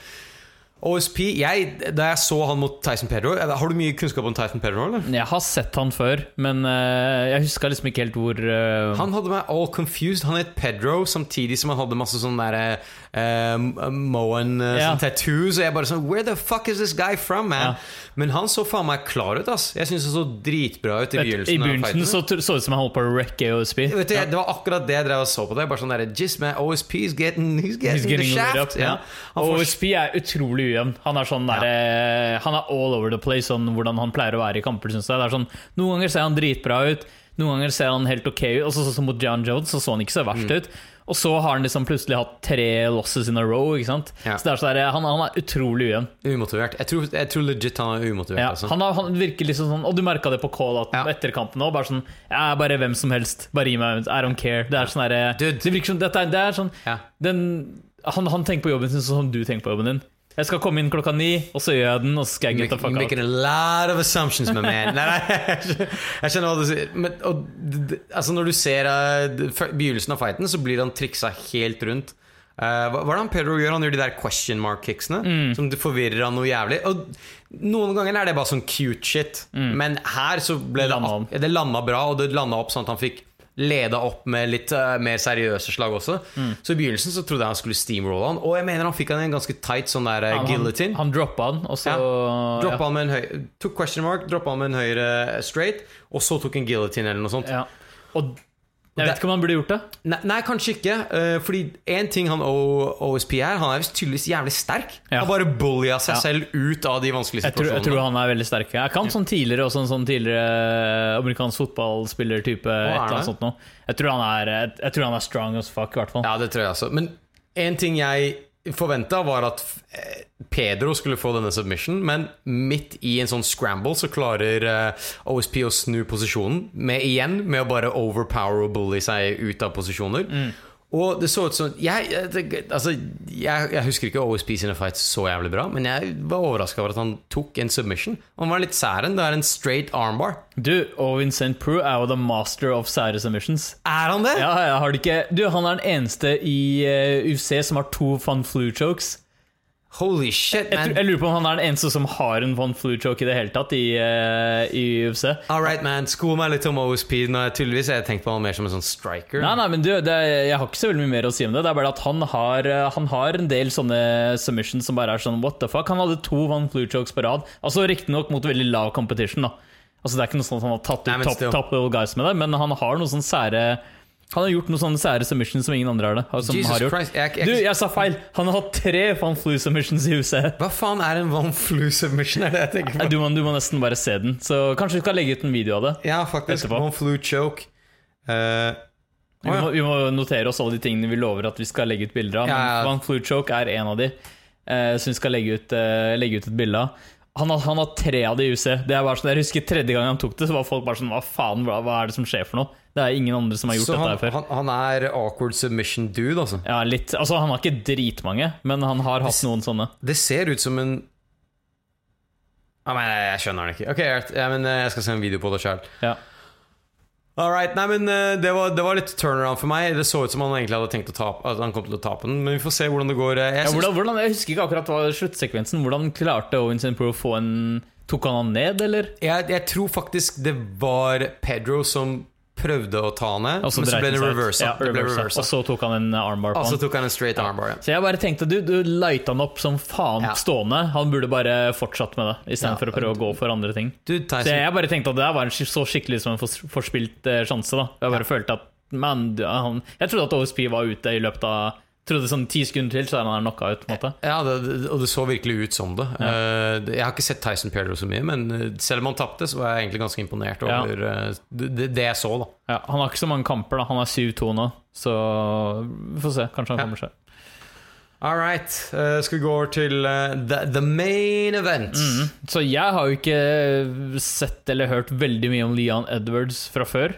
Speaker 2: OSP jeg, Da jeg så han mot Tyson Pedro Har du mye kunnskap om Tyson Pedro? eller?
Speaker 3: Jeg har sett han før, men uh, jeg huska liksom ikke helt hvor uh...
Speaker 2: Han hadde meg all confused. Han het Pedro samtidig som han hadde masse sånne derre uh, Moen uh,
Speaker 3: Ja.
Speaker 2: sånn tattoos. Og jeg bare sånn Where the fuck is this guy from, man?
Speaker 3: Ja.
Speaker 2: Men han så faen meg klar ut, ass. Jeg syns det så dritbra ut i begynnelsen.
Speaker 3: I begynnelsen så det ut som han holdt på å wrecke OSP.
Speaker 2: Vet du, ja. Det var akkurat det jeg drev og så på det. Bare sånn der, Jizz man, OSP is getting, he's getting,
Speaker 3: He's getting
Speaker 2: the shaft.
Speaker 3: ja.
Speaker 2: Han
Speaker 3: OSP er utrolig ujevn. Han er sånn der, eh, Han er all over the place, sånn hvordan han pleier å være i kamper, syns jeg. Det er sånn, noen ganger ser han dritbra ut. Noen ganger ser han helt ok ut. Altså, sånn som mot John Jones så så han ikke så verst
Speaker 2: Mm.
Speaker 3: ut. Og så har han liksom plutselig hatt tre losses in a row. Ikke sant?
Speaker 2: Ja.
Speaker 3: Så det er så der, han, han er utrolig ujevn.
Speaker 2: Umotivert. Jeg tror, jeg tror legit han er umotivert.
Speaker 3: Ja,
Speaker 2: altså.
Speaker 3: han, har, han virker liksom sånn Og du merka det på call
Speaker 2: Ja.
Speaker 3: etter kampen òg. Bare sånn Ja, bare hvem som helst. Bare gi meg I don't care. Det er sånn derre Det virker som Dette er, det er sånn
Speaker 2: Ja.
Speaker 3: den, han, han tenker på jobben sin sånn som du tenker på jobben din. Jeg skal komme inn klokka ni, og så gjør jeg den, og så skal jeg get the fuck out.
Speaker 2: making a lot of assumptions, my man. Nei, nei, jeg skjønner hva du sier. Men, og, altså når du ser uh, begynnelsen av fighten, så blir han triksa helt rundt. Uh, hva, hva er det han Pedro gjør? Han gjør de der question mark-kicksene.
Speaker 3: Mm.
Speaker 2: Som forvirrer han noe jævlig. Og Noen ganger er det bare sånn cute shit, men her så ble det
Speaker 3: Landa
Speaker 2: Det landa bra, og det landa opp sånn at han fikk leda opp med litt uh, mer seriøse slag også.
Speaker 3: Mm.
Speaker 2: Så i begynnelsen så trodde jeg han skulle steamrolle han, og jeg mener han fikk han i en ganske tight sånn der eh,
Speaker 3: Han,
Speaker 2: guillotine.
Speaker 3: han, han droppa han, og så
Speaker 2: Droppa han med en høy Tok question mark, droppa han med en høyre straight, og så tok en guillotine eller noe sånt.
Speaker 3: ja. Og jeg vet ikke om han burde gjort det.
Speaker 2: Nei, nei, kanskje ikke. Uh, fordi én ting han OSP er, han er visst tydeligvis jævlig sterk.
Speaker 3: Ja.
Speaker 2: Han bare bullia seg
Speaker 3: Ja.
Speaker 2: selv ut av de vanskelige
Speaker 3: Jeg tror,
Speaker 2: situasjonene.
Speaker 3: jeg tror han er veldig sterk. Jeg kan sånn tidligere også en sånn tidligere amerikansk fotballspiller-type. et eller
Speaker 2: er
Speaker 3: annet sånt. Jeg tror han er, jeg, jeg tror han er strong as fuck, i hvert fall.
Speaker 2: Ja, det tror jeg også. Men en ting jeg forventa, var at eh, Pedro skulle få denne submission, men midt i en sånn scramble så klarer eh, OSP å snu posisjonen, med igjen med å bare overpower og bully seg ut av posisjoner. Og det så ut som jeg, altså, jeg, jeg husker ikke OSP's in a fight så jævlig bra, men jeg var overraska over at han tok en submission. Han var litt særen. Det er en straight armbar.
Speaker 3: Du, Owen St. Prue er jo the master of sære submissions.
Speaker 2: Er han det?
Speaker 3: Ja, jeg har det ikke Du, han er den eneste i eh, UFC som har to fun flu chokes.
Speaker 2: Holy shit, man.
Speaker 3: Jeg, jeg lurer på om han er den eneste som har en von Fluchok i det hele tatt i, uh, i UFC.
Speaker 2: All right, man. Sko meg litt om OSP. Nå, tydeligvis har jeg tenkt på han mer som en sånn striker.
Speaker 3: Nei, nei, men du, det, jeg har ikke så veldig mye mer å si om det. Det er bare at han har, eh, han har en del sånne submissions som bare er sånn what the fuck. Han hadde to von Fluchoks på rad. Altså Riktignok mot veldig lav competition, da. Altså Det er ikke noe sånn at han har tatt ut top, top guys med det, men han har noen sånne sære Han har gjort noen sånne sære submissions som ingen andre har det. Som
Speaker 2: Jesus
Speaker 3: har gjort.
Speaker 2: Christ, jeg- jeg-
Speaker 3: Du, jeg sa feil! Han har hatt tre Van flu submissions i huset.
Speaker 2: Hva faen er en Van flu submission? Er det jeg tenker på?
Speaker 3: Du må, du må nesten bare se den. Så kanskje vi skal legge ut en video av det.
Speaker 2: Ja, faktisk.
Speaker 3: Etterpå.
Speaker 2: One flu choke. Eh,
Speaker 3: Vi må, vi må notere oss alle de tingene vi lover at vi skal legge ut bilder av.
Speaker 2: Ja, ja.
Speaker 3: Van Flu Choke er en av de uh, som vi skal legge ut, uh, legge ut et bilde av. Han har, han har tre av de i huset. Det er bare sånn, jeg husker Tredje gang han tok det, så var folk bare sånn Hva faen, hva, hva er det som skjer for noe? Det er ingen andre som har gjort
Speaker 2: så
Speaker 3: dette her før.
Speaker 2: han, han er awkward submission dude, altså.
Speaker 3: Ja, litt, altså Han har ikke dritmange, men han har hatt noen sånne.
Speaker 2: Det ser ut som en ah, men jeg, skjønner den ikke. Ok, ja, men eh, Jeg skal se en video på det sjøl.
Speaker 3: Ja.
Speaker 2: All right. Nei, men eh, det var, det var litt turnaround for meg. Det så ut som han egentlig hadde tenkt å tape, at han kom til å tape den, men vi får se hvordan det går. Jeg
Speaker 3: Ja, hvordan, hvordan, jeg husker ikke akkurat hva sluttsekvensen. Hvordan klarte Owens. Pro å få en Tok han han ned, eller?
Speaker 2: jeg, jeg tror faktisk det var Pedro som prøvde å ta ned,
Speaker 3: Og så
Speaker 2: men så ble det reversa.
Speaker 3: Ja, reversa. Og så tok han en armbar på
Speaker 2: Og
Speaker 3: han.
Speaker 2: så tok han en straight armbar. Ja.
Speaker 3: Så jeg bare tenkte, du, du lighta han opp som faen
Speaker 2: Ja.
Speaker 3: stående. Han burde bare fortsatt med det, istedenfor
Speaker 2: Ja.
Speaker 3: for å prøve å gå for andre ting.
Speaker 2: Du,
Speaker 3: Så jeg bare tenkte at det var en så skikkelig som en forspilt eh, sjanse. da Jeg bare følte at man, han, Jeg trodde at OSP var ute i løpet av Trodde sånn ti sekunder til, så er han knocka ut. på en måte
Speaker 2: ja, det, og det så virkelig ut som det. Ja. jeg har ikke sett Tyson Pedro så mye, men eh, selv om han tapte, så var jeg egentlig ganske imponert over ja. det, det jeg så. da
Speaker 3: ja, Han har ikke så mange kamper. da Han er 7-2 nå, så vi får se. Kanskje han kommer seg.
Speaker 2: All right. eh, skal vi gå over til eh, the, the main event?
Speaker 3: Mm. Så jeg har jo ikke sett eller hørt veldig mye om Leon Edwards fra før.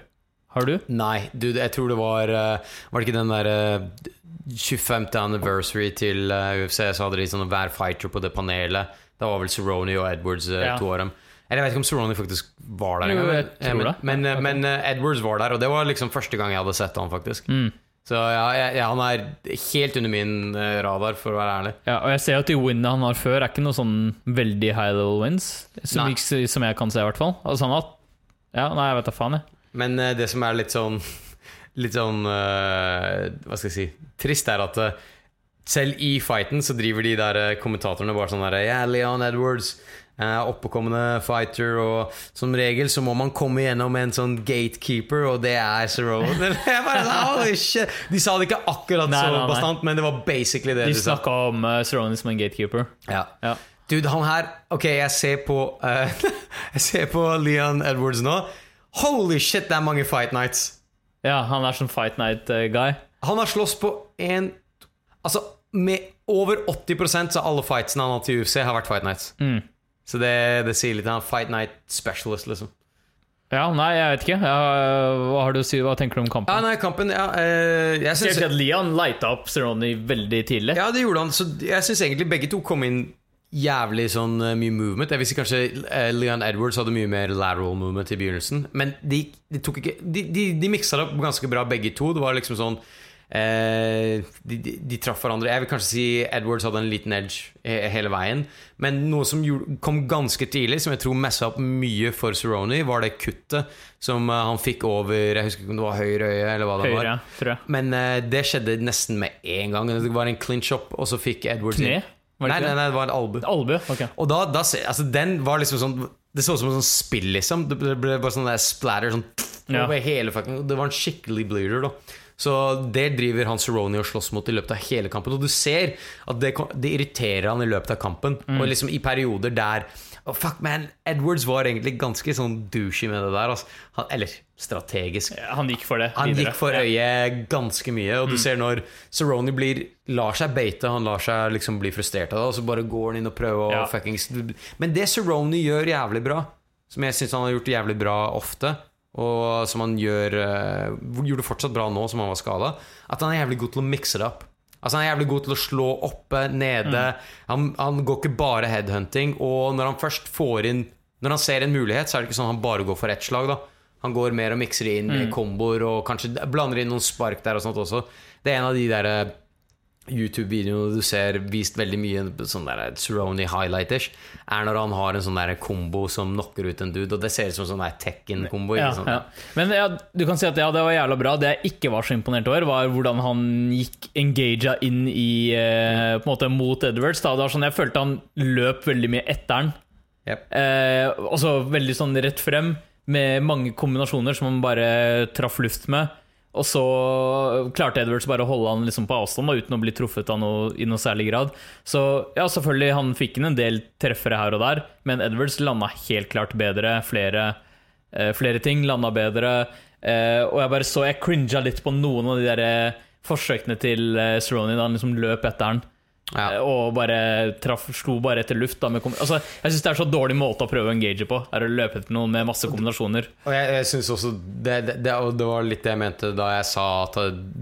Speaker 3: Har du?
Speaker 2: Nei, du, jeg tror det var eh, Var det ikke den der eh, 25. anniversary til eh, UFC, så hadde de sånn hver fighter på det panelet. Da var vel Cerrone og Edwards
Speaker 3: Ja.
Speaker 2: to av dem. Eller jeg vet ikke om Cerrone faktisk var der engang. men-. Men, men, men Edwards var der, og det var liksom første gang jeg hadde sett han, faktisk.
Speaker 3: Mm.
Speaker 2: Så ja, jeg, han er helt under min radar, for å være ærlig.
Speaker 3: Ja, og jeg ser at de winnene han har før, er ikke noe sånn veldig high level wins. Som, som jeg kan se, i hvert fall. Altså han har Ja, nei, jeg vet da faen, jeg.
Speaker 2: Men eh, det som er litt sånn Litt sånn eh, Hva skal jeg si Trist er at eh, selv i fighten så driver de der kommentatorene bare sånn der Ja, Leon Edwards Oppkommende fighter Og som regel så må man komme gjennom en sånn gatekeeper Og det er Cerrone De sa det ikke akkurat
Speaker 3: Nei,
Speaker 2: så bastant Men det var basically det
Speaker 3: De
Speaker 2: de
Speaker 3: snakka om uh, Cerrone som en gatekeeper.
Speaker 2: ja.
Speaker 3: Ja.
Speaker 2: Dude, han her Ok, jeg ser på uh, Jeg ser på Leon Edwards nå. Holy shit, det er mange fight nights!
Speaker 3: Ja, han er sånn Fight Night-guy.
Speaker 2: Han har slåss på en Altså, med over 80% av alle fightsene han har hatt i UFC, har vært fight nights.
Speaker 3: Mm.
Speaker 2: Så det, det sier litt Han er fight night specialist, liksom.
Speaker 3: Ja, nei, jeg vet ikke. Ja, hva har du å si? Hva tenker du om kampen?
Speaker 2: Ja, nei, kampen ja, eh, Jeg
Speaker 3: at Leon lighta opp Cerrone veldig tidlig.
Speaker 2: Ja, det gjorde han. Så jeg syns egentlig begge to kom inn jævlig sånn eh, mye movement. Jeg visste kanskje eh, Leon Edwards hadde mye mer lateral movement i begynnelsen. Men de, de tok ikke De, de, de miksa det opp ganske bra, begge to. Det var liksom sånn eh, de, de, traff hverandre. Jeg vil kanskje si Edwards hadde en liten edge he- hele veien. Men noe som kom ganske tidlig, som jeg tror messa opp mye for Cerrone, var det kuttet som han fikk over Jeg husker ikke om det var høyre øye, eller hva det var.
Speaker 3: Høyre, tror jeg.
Speaker 2: Men uh, det skjedde nesten med en gang. Det var en clinch up, og så fikk Edwards
Speaker 3: Kne? Var det
Speaker 2: Nei, nei, nei, det var en albue.
Speaker 3: Albu, Ok.
Speaker 2: Og da, da se- altså, den var liksom sånn Det så ut som en sånn spill, liksom. Det ble, ble bare sånn der splatter sånn
Speaker 3: Ja.
Speaker 2: over hele fucking Det var en skikkelig bleeder, da. Så det driver han Cerrone og slåss mot i løpet av hele kampen. Og du ser at det, kom- det irriterer han i løpet av kampen.
Speaker 3: Mm.
Speaker 2: Og liksom i perioder der oh, Fuck, man, Edwards var egentlig ganske sånn douchey med det der. Altså. Han, eller strategisk.
Speaker 3: Han gikk for det
Speaker 2: Han
Speaker 3: videre.
Speaker 2: gikk for øyet ganske mye, og du
Speaker 3: Mm.
Speaker 2: ser når Cerrone blir, lar seg beite, han lar seg liksom bli frustrert av det, og så bare går han inn og prøver
Speaker 3: Ja.
Speaker 2: fuckings Men det Cerrone gjør jævlig bra, som jeg syns han har gjort jævlig bra ofte, og som han gjør uh, gjorde fortsatt bra nå som han var skada, at han er jævlig god til å mikse det opp. Altså Han er jævlig god til å slå oppe, nede. Han, han går ikke bare headhunting. Og når han først får inn Når han ser en mulighet, så er det ikke sånn han bare går for ett slag. da Han går mer og mikser inn med komboer og kanskje blander inn noen spark der og sånt også. Det er en av de der eh, YouTube-videoene du ser vist veldig mye sånn der Cerrone highlighters, er når han har en sånn der kombo som knocker ut en dude, og det ser ut som sånn der Tekken-kombo.
Speaker 3: Ja, ja. Men ja, du kan si at ja, det var jævla bra. Det jeg ikke var så imponert over, var hvordan han gikk engagea inn i eh, På en måte mot Edwards. Da. Det var sånn, jeg følte han løp veldig mye etter han.
Speaker 2: Yep.
Speaker 3: Eh, også veldig sånn rett frem, med mange kombinasjoner som han bare traff luft med. Og så klarte Edwards bare å holde han liksom på avstand da, uten å bli truffet av noe, i noe særlig grad. Så ja, selvfølgelig, han fikk inn en del treffere her og der, men Edwards landa helt klart bedre. Flere, eh, flere ting landa bedre. Eh, og jeg bare så Jeg cringa litt på noen av de der eh, forsøkene til eh, Cerrone da han liksom løp etter han.
Speaker 2: Ja.
Speaker 3: Eh, Og bare traff, slo bare etter luft. Da, med altså, jeg syns det er så dårlig måte å prøve å engage på. Er å løpe etter noen med masse kombinasjoner.
Speaker 2: Og jeg, jeg synes også det, det, det, det var litt det jeg mente da jeg sa at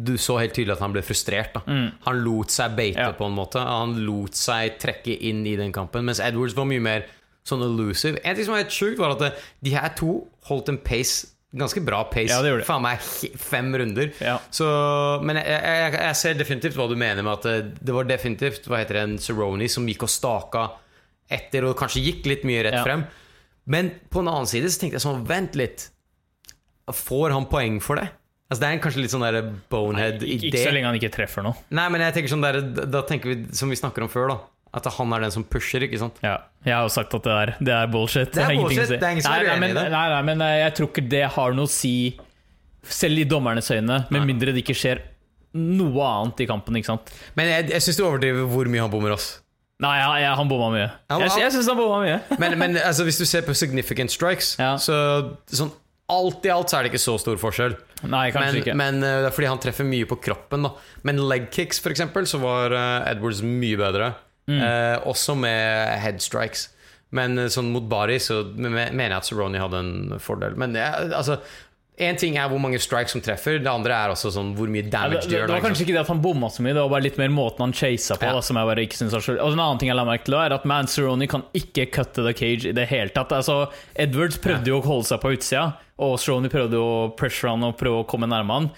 Speaker 2: du så helt tydelig at han ble frustrert. Da. Han lot seg beite
Speaker 3: Ja.
Speaker 2: på en måte. Han lot seg trekke inn i den kampen, mens Edwards var mye mer sånn elusive. En ting som var helt sjukt, var at de her to holdt en pace Ganske bra pace.
Speaker 3: Ja, det det.
Speaker 2: Faen meg fem runder.
Speaker 3: Ja.
Speaker 2: Så, men jeg, jeg, jeg ser definitivt hva du mener med at det, det var definitivt Hva heter det, en Cerrone som gikk og staka etter og kanskje gikk litt mye rett
Speaker 3: Ja.
Speaker 2: frem. Men på en annen side så tenkte jeg sånn Vent litt. Får han poeng for det? Altså Det er en kanskje litt sånn der bonehead-idé.
Speaker 3: ikke så lenge han ikke treffer noe.
Speaker 2: Nei, men jeg tenker sånn der, Da tenker vi som vi snakker om før, da. At han er den som pusher, ikke sant?
Speaker 3: Ja, jeg har jo sagt at det er, det er bullshit.
Speaker 2: Det er
Speaker 3: det er
Speaker 2: bullshit,
Speaker 3: si.
Speaker 2: det er ingen som er uenig i det.
Speaker 3: nei, nei, men eh, jeg tror ikke det har noe å si, selv i dommernes øyne, med
Speaker 2: Nei.
Speaker 3: mindre det ikke skjer noe annet i kampen. ikke sant?
Speaker 2: Men jeg, jeg syns du overdriver hvor mye han bommer, ass.
Speaker 3: Nei, ja, ja, han bomma mye.
Speaker 2: Han,
Speaker 3: Jeg, jeg syns han bomma mye.
Speaker 2: Men, men altså, hvis du ser på significant strikes,
Speaker 3: Ja.
Speaker 2: så sånn alt i alt så er det ikke så stor forskjell.
Speaker 3: Nei, kanskje
Speaker 2: Men,
Speaker 3: ikke.
Speaker 2: men eh, det er fordi han treffer mye på kroppen. da Men leg kicks, for eksempel, så var eh, Edwards mye bedre.
Speaker 3: Mm.
Speaker 2: Eh, også med headstrikes. Men eh, sånn mot Bari så me- me- mener jeg at Cerrone hadde en fordel. Men ja, altså Én ting er hvor mange strikes som treffer, det andre er også sånn hvor mye
Speaker 3: Ja, det,
Speaker 2: damage
Speaker 3: det,
Speaker 2: de gjør.
Speaker 3: det var kanskje ikke det at han bomma så mye, det var bare litt mer måten han chasa på.
Speaker 2: Ja.
Speaker 3: Da, som jeg bare ikke synes var så Og en annen ting jeg la merke til, er at Man Cerrone kan ikke cutte the cage i det hele tatt. Altså, Edwards prøvde jo å holde seg på utsida, og Cerrone prøvde å pressure han og prøve å komme nærme han.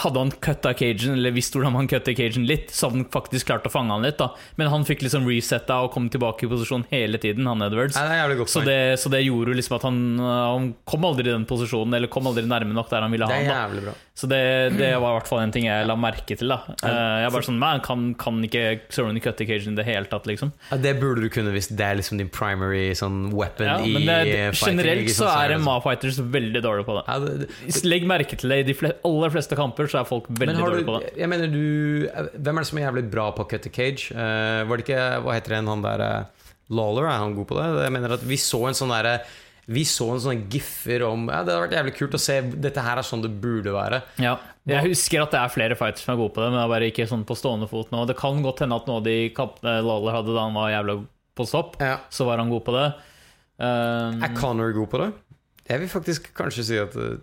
Speaker 3: Hadde han cutta cagen, eller visst hvordan han cutter cagen litt, så hadde han faktisk klart å fange han litt. da Men han fikk liksom resetta og kom tilbake i posisjon hele tiden, han Edwards.
Speaker 2: Nei, det
Speaker 3: Så det, så det gjorde jo liksom at han, han kom aldri i den posisjonen, eller kom aldri nærme nok der han ville ha han. Så det, det var i hvert fall en ting jeg la merke til. da Eh, Jeg bare sånn, Man kan, kan ikke cut cutte cage i det hele tatt, liksom.
Speaker 2: Ja, det burde du kunne hvis det er liksom din primary sånn weapon
Speaker 3: Ja,
Speaker 2: i
Speaker 3: men det,
Speaker 2: eh, fighting,
Speaker 3: generelt så er
Speaker 2: det sånn.
Speaker 3: MA-fighters veldig dårlige på det.
Speaker 2: ja, det,
Speaker 3: Legg merke til det. I de flest, aller fleste kamper så er folk veldig dårlige på det.
Speaker 2: jeg mener du Hvem er det som er jævlig bra på å cutte cage? Uh, var det ikke Hva heter det, han der uh, Lawler? Er han god på det? Jeg mener at Vi så en sånn derre Vi så en sånn giffer om ja, Det hadde vært jævlig kult å se. Dette her er sånn det burde være.
Speaker 3: Ja. Jeg husker at det er flere fighters som er gode på det, men det er bare ikke sånn på stående fot nå. Det kan godt hende at noe av de kampene Lawler hadde da han var jævla på stopp,
Speaker 2: Ja.
Speaker 3: så var han god på det. Um,
Speaker 2: Er Connor god på det? Jeg vil faktisk kanskje si at uh,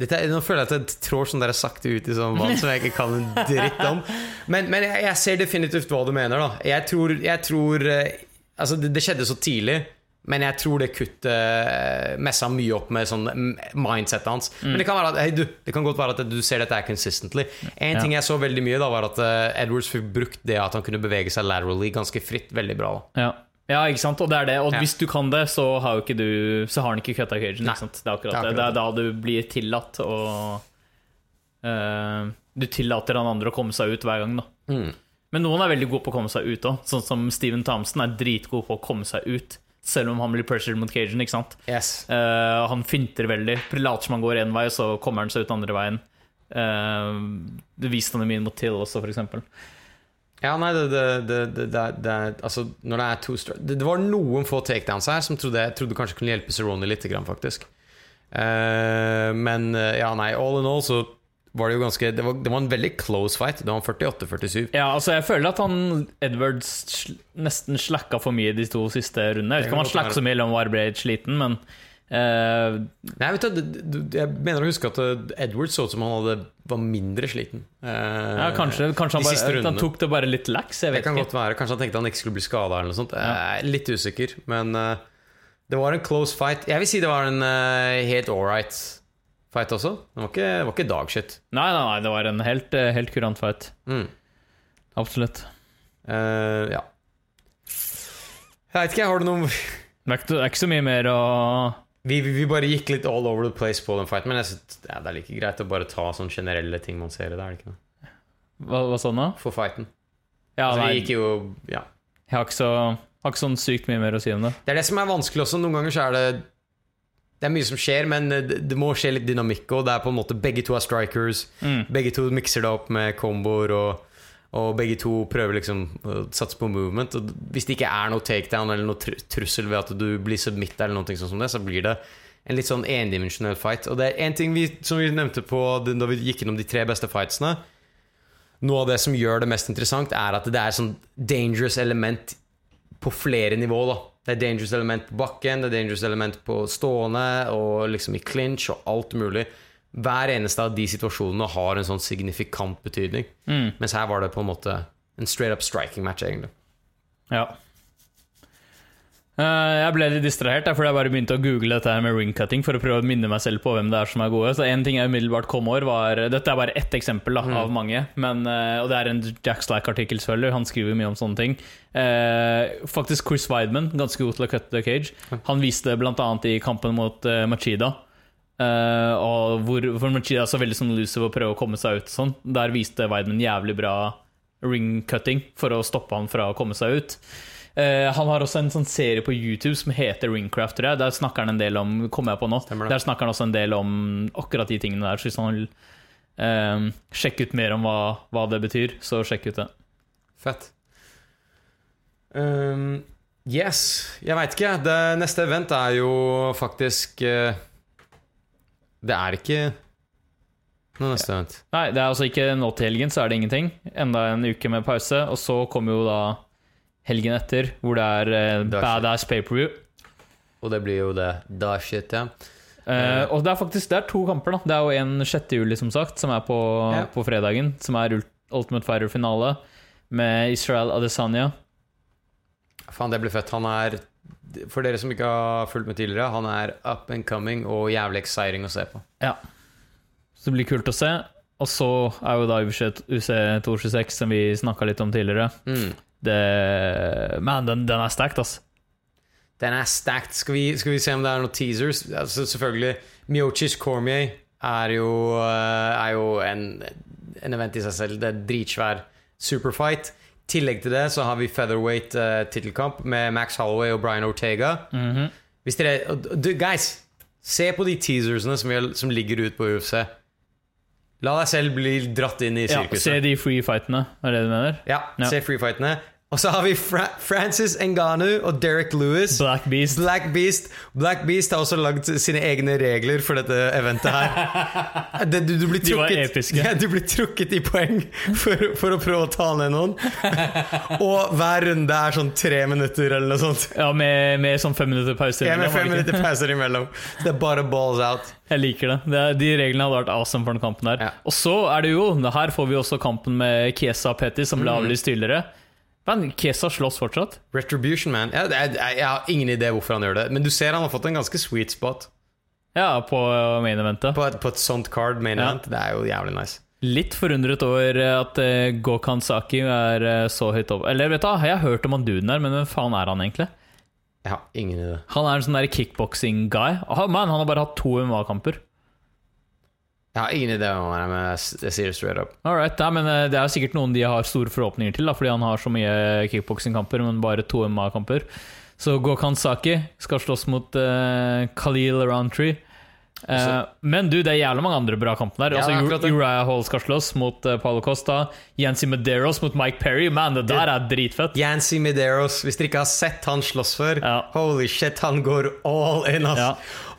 Speaker 2: dette, er- Nå føler jeg at jeg trår sånn der sakte ut i sånn vann som jeg ikke kan en dritt om. Men, men jeg, jeg ser definitivt hva du mener, da. Jeg tror, jeg tror uh, Altså, det, det skjedde så tidlig. Men jeg tror det kuttet uh, messa mye opp med sånn mindsettet mindsetet hans. Men det kan, være at, hey, du, det kan godt være at du ser dette her consistently. En
Speaker 3: Ja.
Speaker 2: ting jeg så veldig mye, da var at uh, Edwards fikk brukt det at han kunne bevege seg laterally ganske fritt, veldig bra.
Speaker 3: ja. ja, ikke sant. Og det er det. Og
Speaker 2: Ja.
Speaker 3: hvis du kan det, så har jo ikke du Så har han ikke cutta cagen. Ikke sant? Det er akkurat
Speaker 2: Det er
Speaker 3: det. Det er da du blir tillatt å uh, Du tillater han andre å komme seg ut hver gang, da.
Speaker 2: Mm.
Speaker 3: Men noen er veldig gode på å komme seg ut òg. Sånn som Steven Thompson er dritgod på å komme seg ut. Selv om han blir pressured mot cagen. ikke sant?
Speaker 2: Yes.
Speaker 3: Uh, han finter veldig. Later som han går én vei, så kommer han seg ut andre veien. Uh, det viste han i min mot Till også, for eksempel.
Speaker 2: Ja, nei, det, det, det, det, er- Altså, når det er to star det, var noen få takedowns her som trodde, jeg trodde kanskje kunne hjelpe Cerrone litt, faktisk. Uh, men ja, nei, all in all så var det jo ganske Det var, det var en veldig close fight. Det var 48-47.
Speaker 3: Ja, altså Jeg føler at han Edwards sl nesten slakka for mye de to siste rundene. Jeg vet ikke om han slacka så mye eller om han ble sliten, men uh...
Speaker 2: Nei, vet du, Jeg mener å huske at eh, Edwards så ut som han hadde, var mindre sliten. Uh,
Speaker 3: ja, kanskje, kanskje han, bare, han tok det bare litt lax. Jeg
Speaker 2: Det kan
Speaker 3: ikke.
Speaker 2: godt være. Kanskje han tenkte han ikke skulle bli skada eller noe sånt. Jeg er litt usikker, men uh, det var en close fight. Jeg vil si det var en helt ålreit fight også. Det var ikke, var ikke dagshit.
Speaker 3: Nei, nei, nei, det var en helt, eh, helt kurant fight.
Speaker 2: Mm.
Speaker 3: Absolutt.
Speaker 2: Uh, ja. Jeg veit ikke, har du noe
Speaker 3: Det er ikke, så mye mer å
Speaker 2: vi, vi, bare gikk litt all over the place på den fighten, men jeg synes, ja, det er like greit å bare ta sånne generelle ting man ser i det. er det ikke noe?
Speaker 3: Hva, hva sånn da?
Speaker 2: For fighten.
Speaker 3: Ja,
Speaker 2: altså, vi gikk jo Ja.
Speaker 3: jeg har ikke, så, har ikke sånn sykt mye mer å si om det.
Speaker 2: Det er det som er vanskelig også. Noen ganger så er det Det er mye som skjer, men det, det må skje litt dynamikk Og Det er på en måte Begge to er strikers.
Speaker 3: Mm.
Speaker 2: Begge to mikser det opp med komboer, og, og begge to prøver liksom å satse på movement. Og hvis det ikke er noe takedown eller noe trussel ved at du blir submitta, eller noe sånt som det, så blir det en litt sånn endimensjonell fight. Og det er en ting vi, som vi nevnte på da vi gikk gjennom de tre beste fightsene. Noe av det som gjør det mest interessant, er at det er sånn dangerous element på flere nivå. da Det er dangerous element på bakken, det er dangerous element på stående, og liksom i clinch og alt mulig. Hver eneste av de situasjonene har en sånn signifikant betydning.
Speaker 3: Mm.
Speaker 2: Mens her var det på en måte en straight up striking match, egentlig.
Speaker 3: Ja. Eh, jeg ble litt distrahert, fordi jeg bare begynte å google dette her med ringcutting for å prøve å minne meg selv på hvem det er som er gode. Så en ting jeg umiddelbart kom over, var Dette er bare ett eksempel da, av mange. Men, eh, og det er en Jack Slack-artikkel, selvfølgelig. Han skriver mye om sånne ting. Eh, faktisk Chris Weidman, ganske god til å cut the cage. Han viste det annet i kampen mot uh, Machida. Eh, og hvor, hvor Machida så veldig sånn loser ved å prøve å komme seg ut. Sånn. Der viste Weidman jævlig bra ringcutting for å stoppe han fra å komme seg ut. Eh, han har også en sånn serie på YouTube som heter Ringcraft. tror jeg. Der snakker han en del om kommer jeg på nå, Der snakker han også en del om akkurat de tingene der. Så hvis han vil eh, sjekke ut mer om hva, hva det betyr, så sjekk ut det.
Speaker 2: Fett. Um, yes. Jeg veit ikke. Det neste event er jo faktisk uh, Det er ikke noe neste event.
Speaker 3: Nei, det er altså ikke nå til helgen, så er det ingenting. Enda en uke med pause. Og så kommer jo da helgen etter, hvor det er eh, Badass Paperview.
Speaker 2: Og det blir jo det da shit, ja.
Speaker 3: Eh, og det er faktisk det er to kamper. da Det er jo en 6. juli, som sagt, som er på,
Speaker 2: Ja.
Speaker 3: på fredagen. Som er Ult- Ultimate Fighter-finale med Israel Adesanya.
Speaker 2: Faen, det blir fett. Han er For dere som ikke har fulgt med tidligere, han er up and coming og jævlig exciting å se på. Ja.
Speaker 3: Så det blir kult å se. Og så er jo da UC226, som vi snakka litt om tidligere.
Speaker 2: Mm.
Speaker 3: Det, man, den, den er stacked, altså.
Speaker 2: Den er stacked. Skal vi, skal vi se om det er noen teasers? Altså, selvfølgelig. Miochis Cormier er jo, eh, er jo en, en event i seg selv. Det er dritsvær superfight. I tillegg til det så har vi featherweight uh, tittelkamp med Max Holloway og Brian Ortega.
Speaker 3: Mhm.
Speaker 2: Hvis dere du, Guys, se på de teasersene som, vi som ligger ute på UFC. La deg selv bli dratt inn i
Speaker 3: Ja, se de free fightene, er det du mener?
Speaker 2: Ja,
Speaker 3: Ja.
Speaker 2: se freefightene. Og så har vi Fra Francis Ngannou og Derek Lewis.
Speaker 3: Black Beast.
Speaker 2: Black Beast Black Beast har også lagd sine egne regler for dette eventet her. Det, du, du, blir
Speaker 3: De var
Speaker 2: trukket,
Speaker 3: episke.
Speaker 2: Ja, du blir trukket i poeng for, for å prøve å ta ned noen. Og hver runde er sånn tre minutter eller noe sånt.
Speaker 3: Ja, med, med sånn fem minutter pause.
Speaker 2: Ja, med fem minutter pauser imellom. Det er bare balls out.
Speaker 3: Jeg liker det. det er, de reglene hadde vært awesome for den kampen her.
Speaker 2: Ja.
Speaker 3: Og så er det jo, her får vi også kampen med Kiesa og Petty, som ble
Speaker 2: Mm.
Speaker 3: avlyst tidligere. Men Kesa slåss fortsatt.
Speaker 2: Retribution, man. Jeg, jeg, jeg har ingen idé hvorfor han gjør det, men du ser han har fått en ganske sweet spot
Speaker 3: Ja, på main eventet.
Speaker 2: på et, på et sånt card main
Speaker 3: Ja.
Speaker 2: event. Det er jo jævlig nice.
Speaker 3: Litt forundret over at uh, Gokhan Saki er uh, så høyt over Eller vet du, jeg har hørt om han duden der, men hvem faen er han egentlig?
Speaker 2: Jeg har ingen idé.
Speaker 3: Han er en sånn kickboksing-guy. Ah, Man, han har bare hatt to MMA-kamper.
Speaker 2: Jeg har ingen idé om det, men jeg sier det straight up.
Speaker 3: Alright, ja, men eh, Det er sikkert noen de har store forhåpninger til, da, fordi han har så mye kickboksingkamper, men bare to MMA-kamper. Så Gokhan Saki skal slåss mot uh, Khalil Roundtree. Uh,
Speaker 2: Altså-
Speaker 3: men du, det er jævlig mange andre bra kamper der.
Speaker 2: Ja,
Speaker 3: altså. Uriah Hall skal slåss mot uh, Paulo Costa. Yancy Medeiros mot Mike Perry. Man, det der er dritfett.
Speaker 2: Yancy Medeiros, hvis dere ikke har sett han slåss før
Speaker 3: Ja.
Speaker 2: Holy shit, han går all in, ass.
Speaker 3: Ja.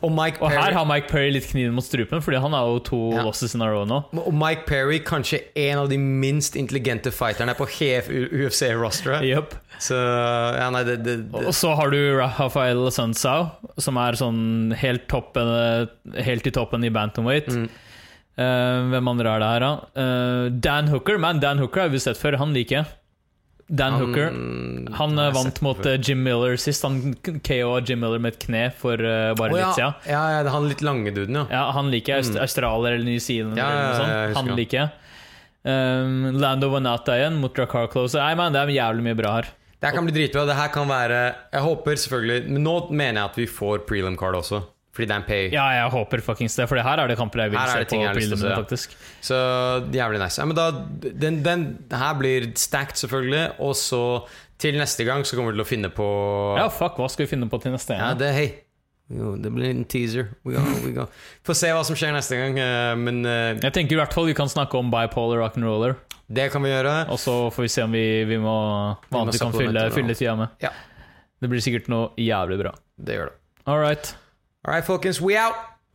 Speaker 2: Og Mike
Speaker 3: Og her har Mike Perry litt kniven mot strupen, fordi han har jo to
Speaker 2: Ja.
Speaker 3: losses in a row nå.
Speaker 2: Og Mike Perry, kanskje en av de minst intelligente fighterne på UFC-rosteret.
Speaker 3: Yep.
Speaker 2: Så ja, nei, det, det, det
Speaker 3: Og så har du Rafael Sunsao, som er sånn helt, toppen, helt i toppen i bantamweight.
Speaker 2: Mm.
Speaker 3: Uh, hvem andre er det her, da? Uh, Dan Hooker. Man, Dan Hooker har vi sett før. Han liker jeg. Dan Hooker. Han eh, vant mot
Speaker 2: før.
Speaker 3: eh, Jim Miller sist. Han KO Jim Miller med et kne for uh, bare
Speaker 2: oh, ja.
Speaker 3: litt siden.
Speaker 2: Ja, ja, han litt lange duden, ja.
Speaker 3: Ja, han liker jeg. Aust- Australier eller New Zealand.
Speaker 2: Mm. Ja,
Speaker 3: eller noe sånt. han
Speaker 2: han.
Speaker 3: liker jeg. Um, Lando Vanata igjen mot Dracar Closer. Nei, man, det er jævlig mye bra her.
Speaker 2: Det her kan bli dritbra. Det her kan være Jeg håper selvfølgelig Men nå mener jeg at vi får prelim card også. Fordi det er en pay.
Speaker 3: Ja, jeg håper fuckings det, for her er det kamper jeg vil se på
Speaker 2: se,
Speaker 3: faktisk.
Speaker 2: Så jævlig nice. Ja, men da Den, den her blir stacked, selvfølgelig. Og så til neste gang så kommer vi til å finne på
Speaker 3: Ja, fuck, hva skal vi finne på til neste gang?
Speaker 2: Ja, det Hei. Jo, det blir en teaser. We go, we go. Få se hva som skjer neste gang. eh, Men eh,
Speaker 3: Jeg tenker i hvert fall vi kan snakke om bipolar rock'n'roller,
Speaker 2: det kan vi gjøre.
Speaker 3: og så får vi se om vi, vi må hva annet vi kan fylle, fylle tida med.
Speaker 2: Ja.
Speaker 3: Det blir sikkert noe jævlig bra.
Speaker 2: Det gjør det.
Speaker 3: All right.
Speaker 2: All right, folkens. We out!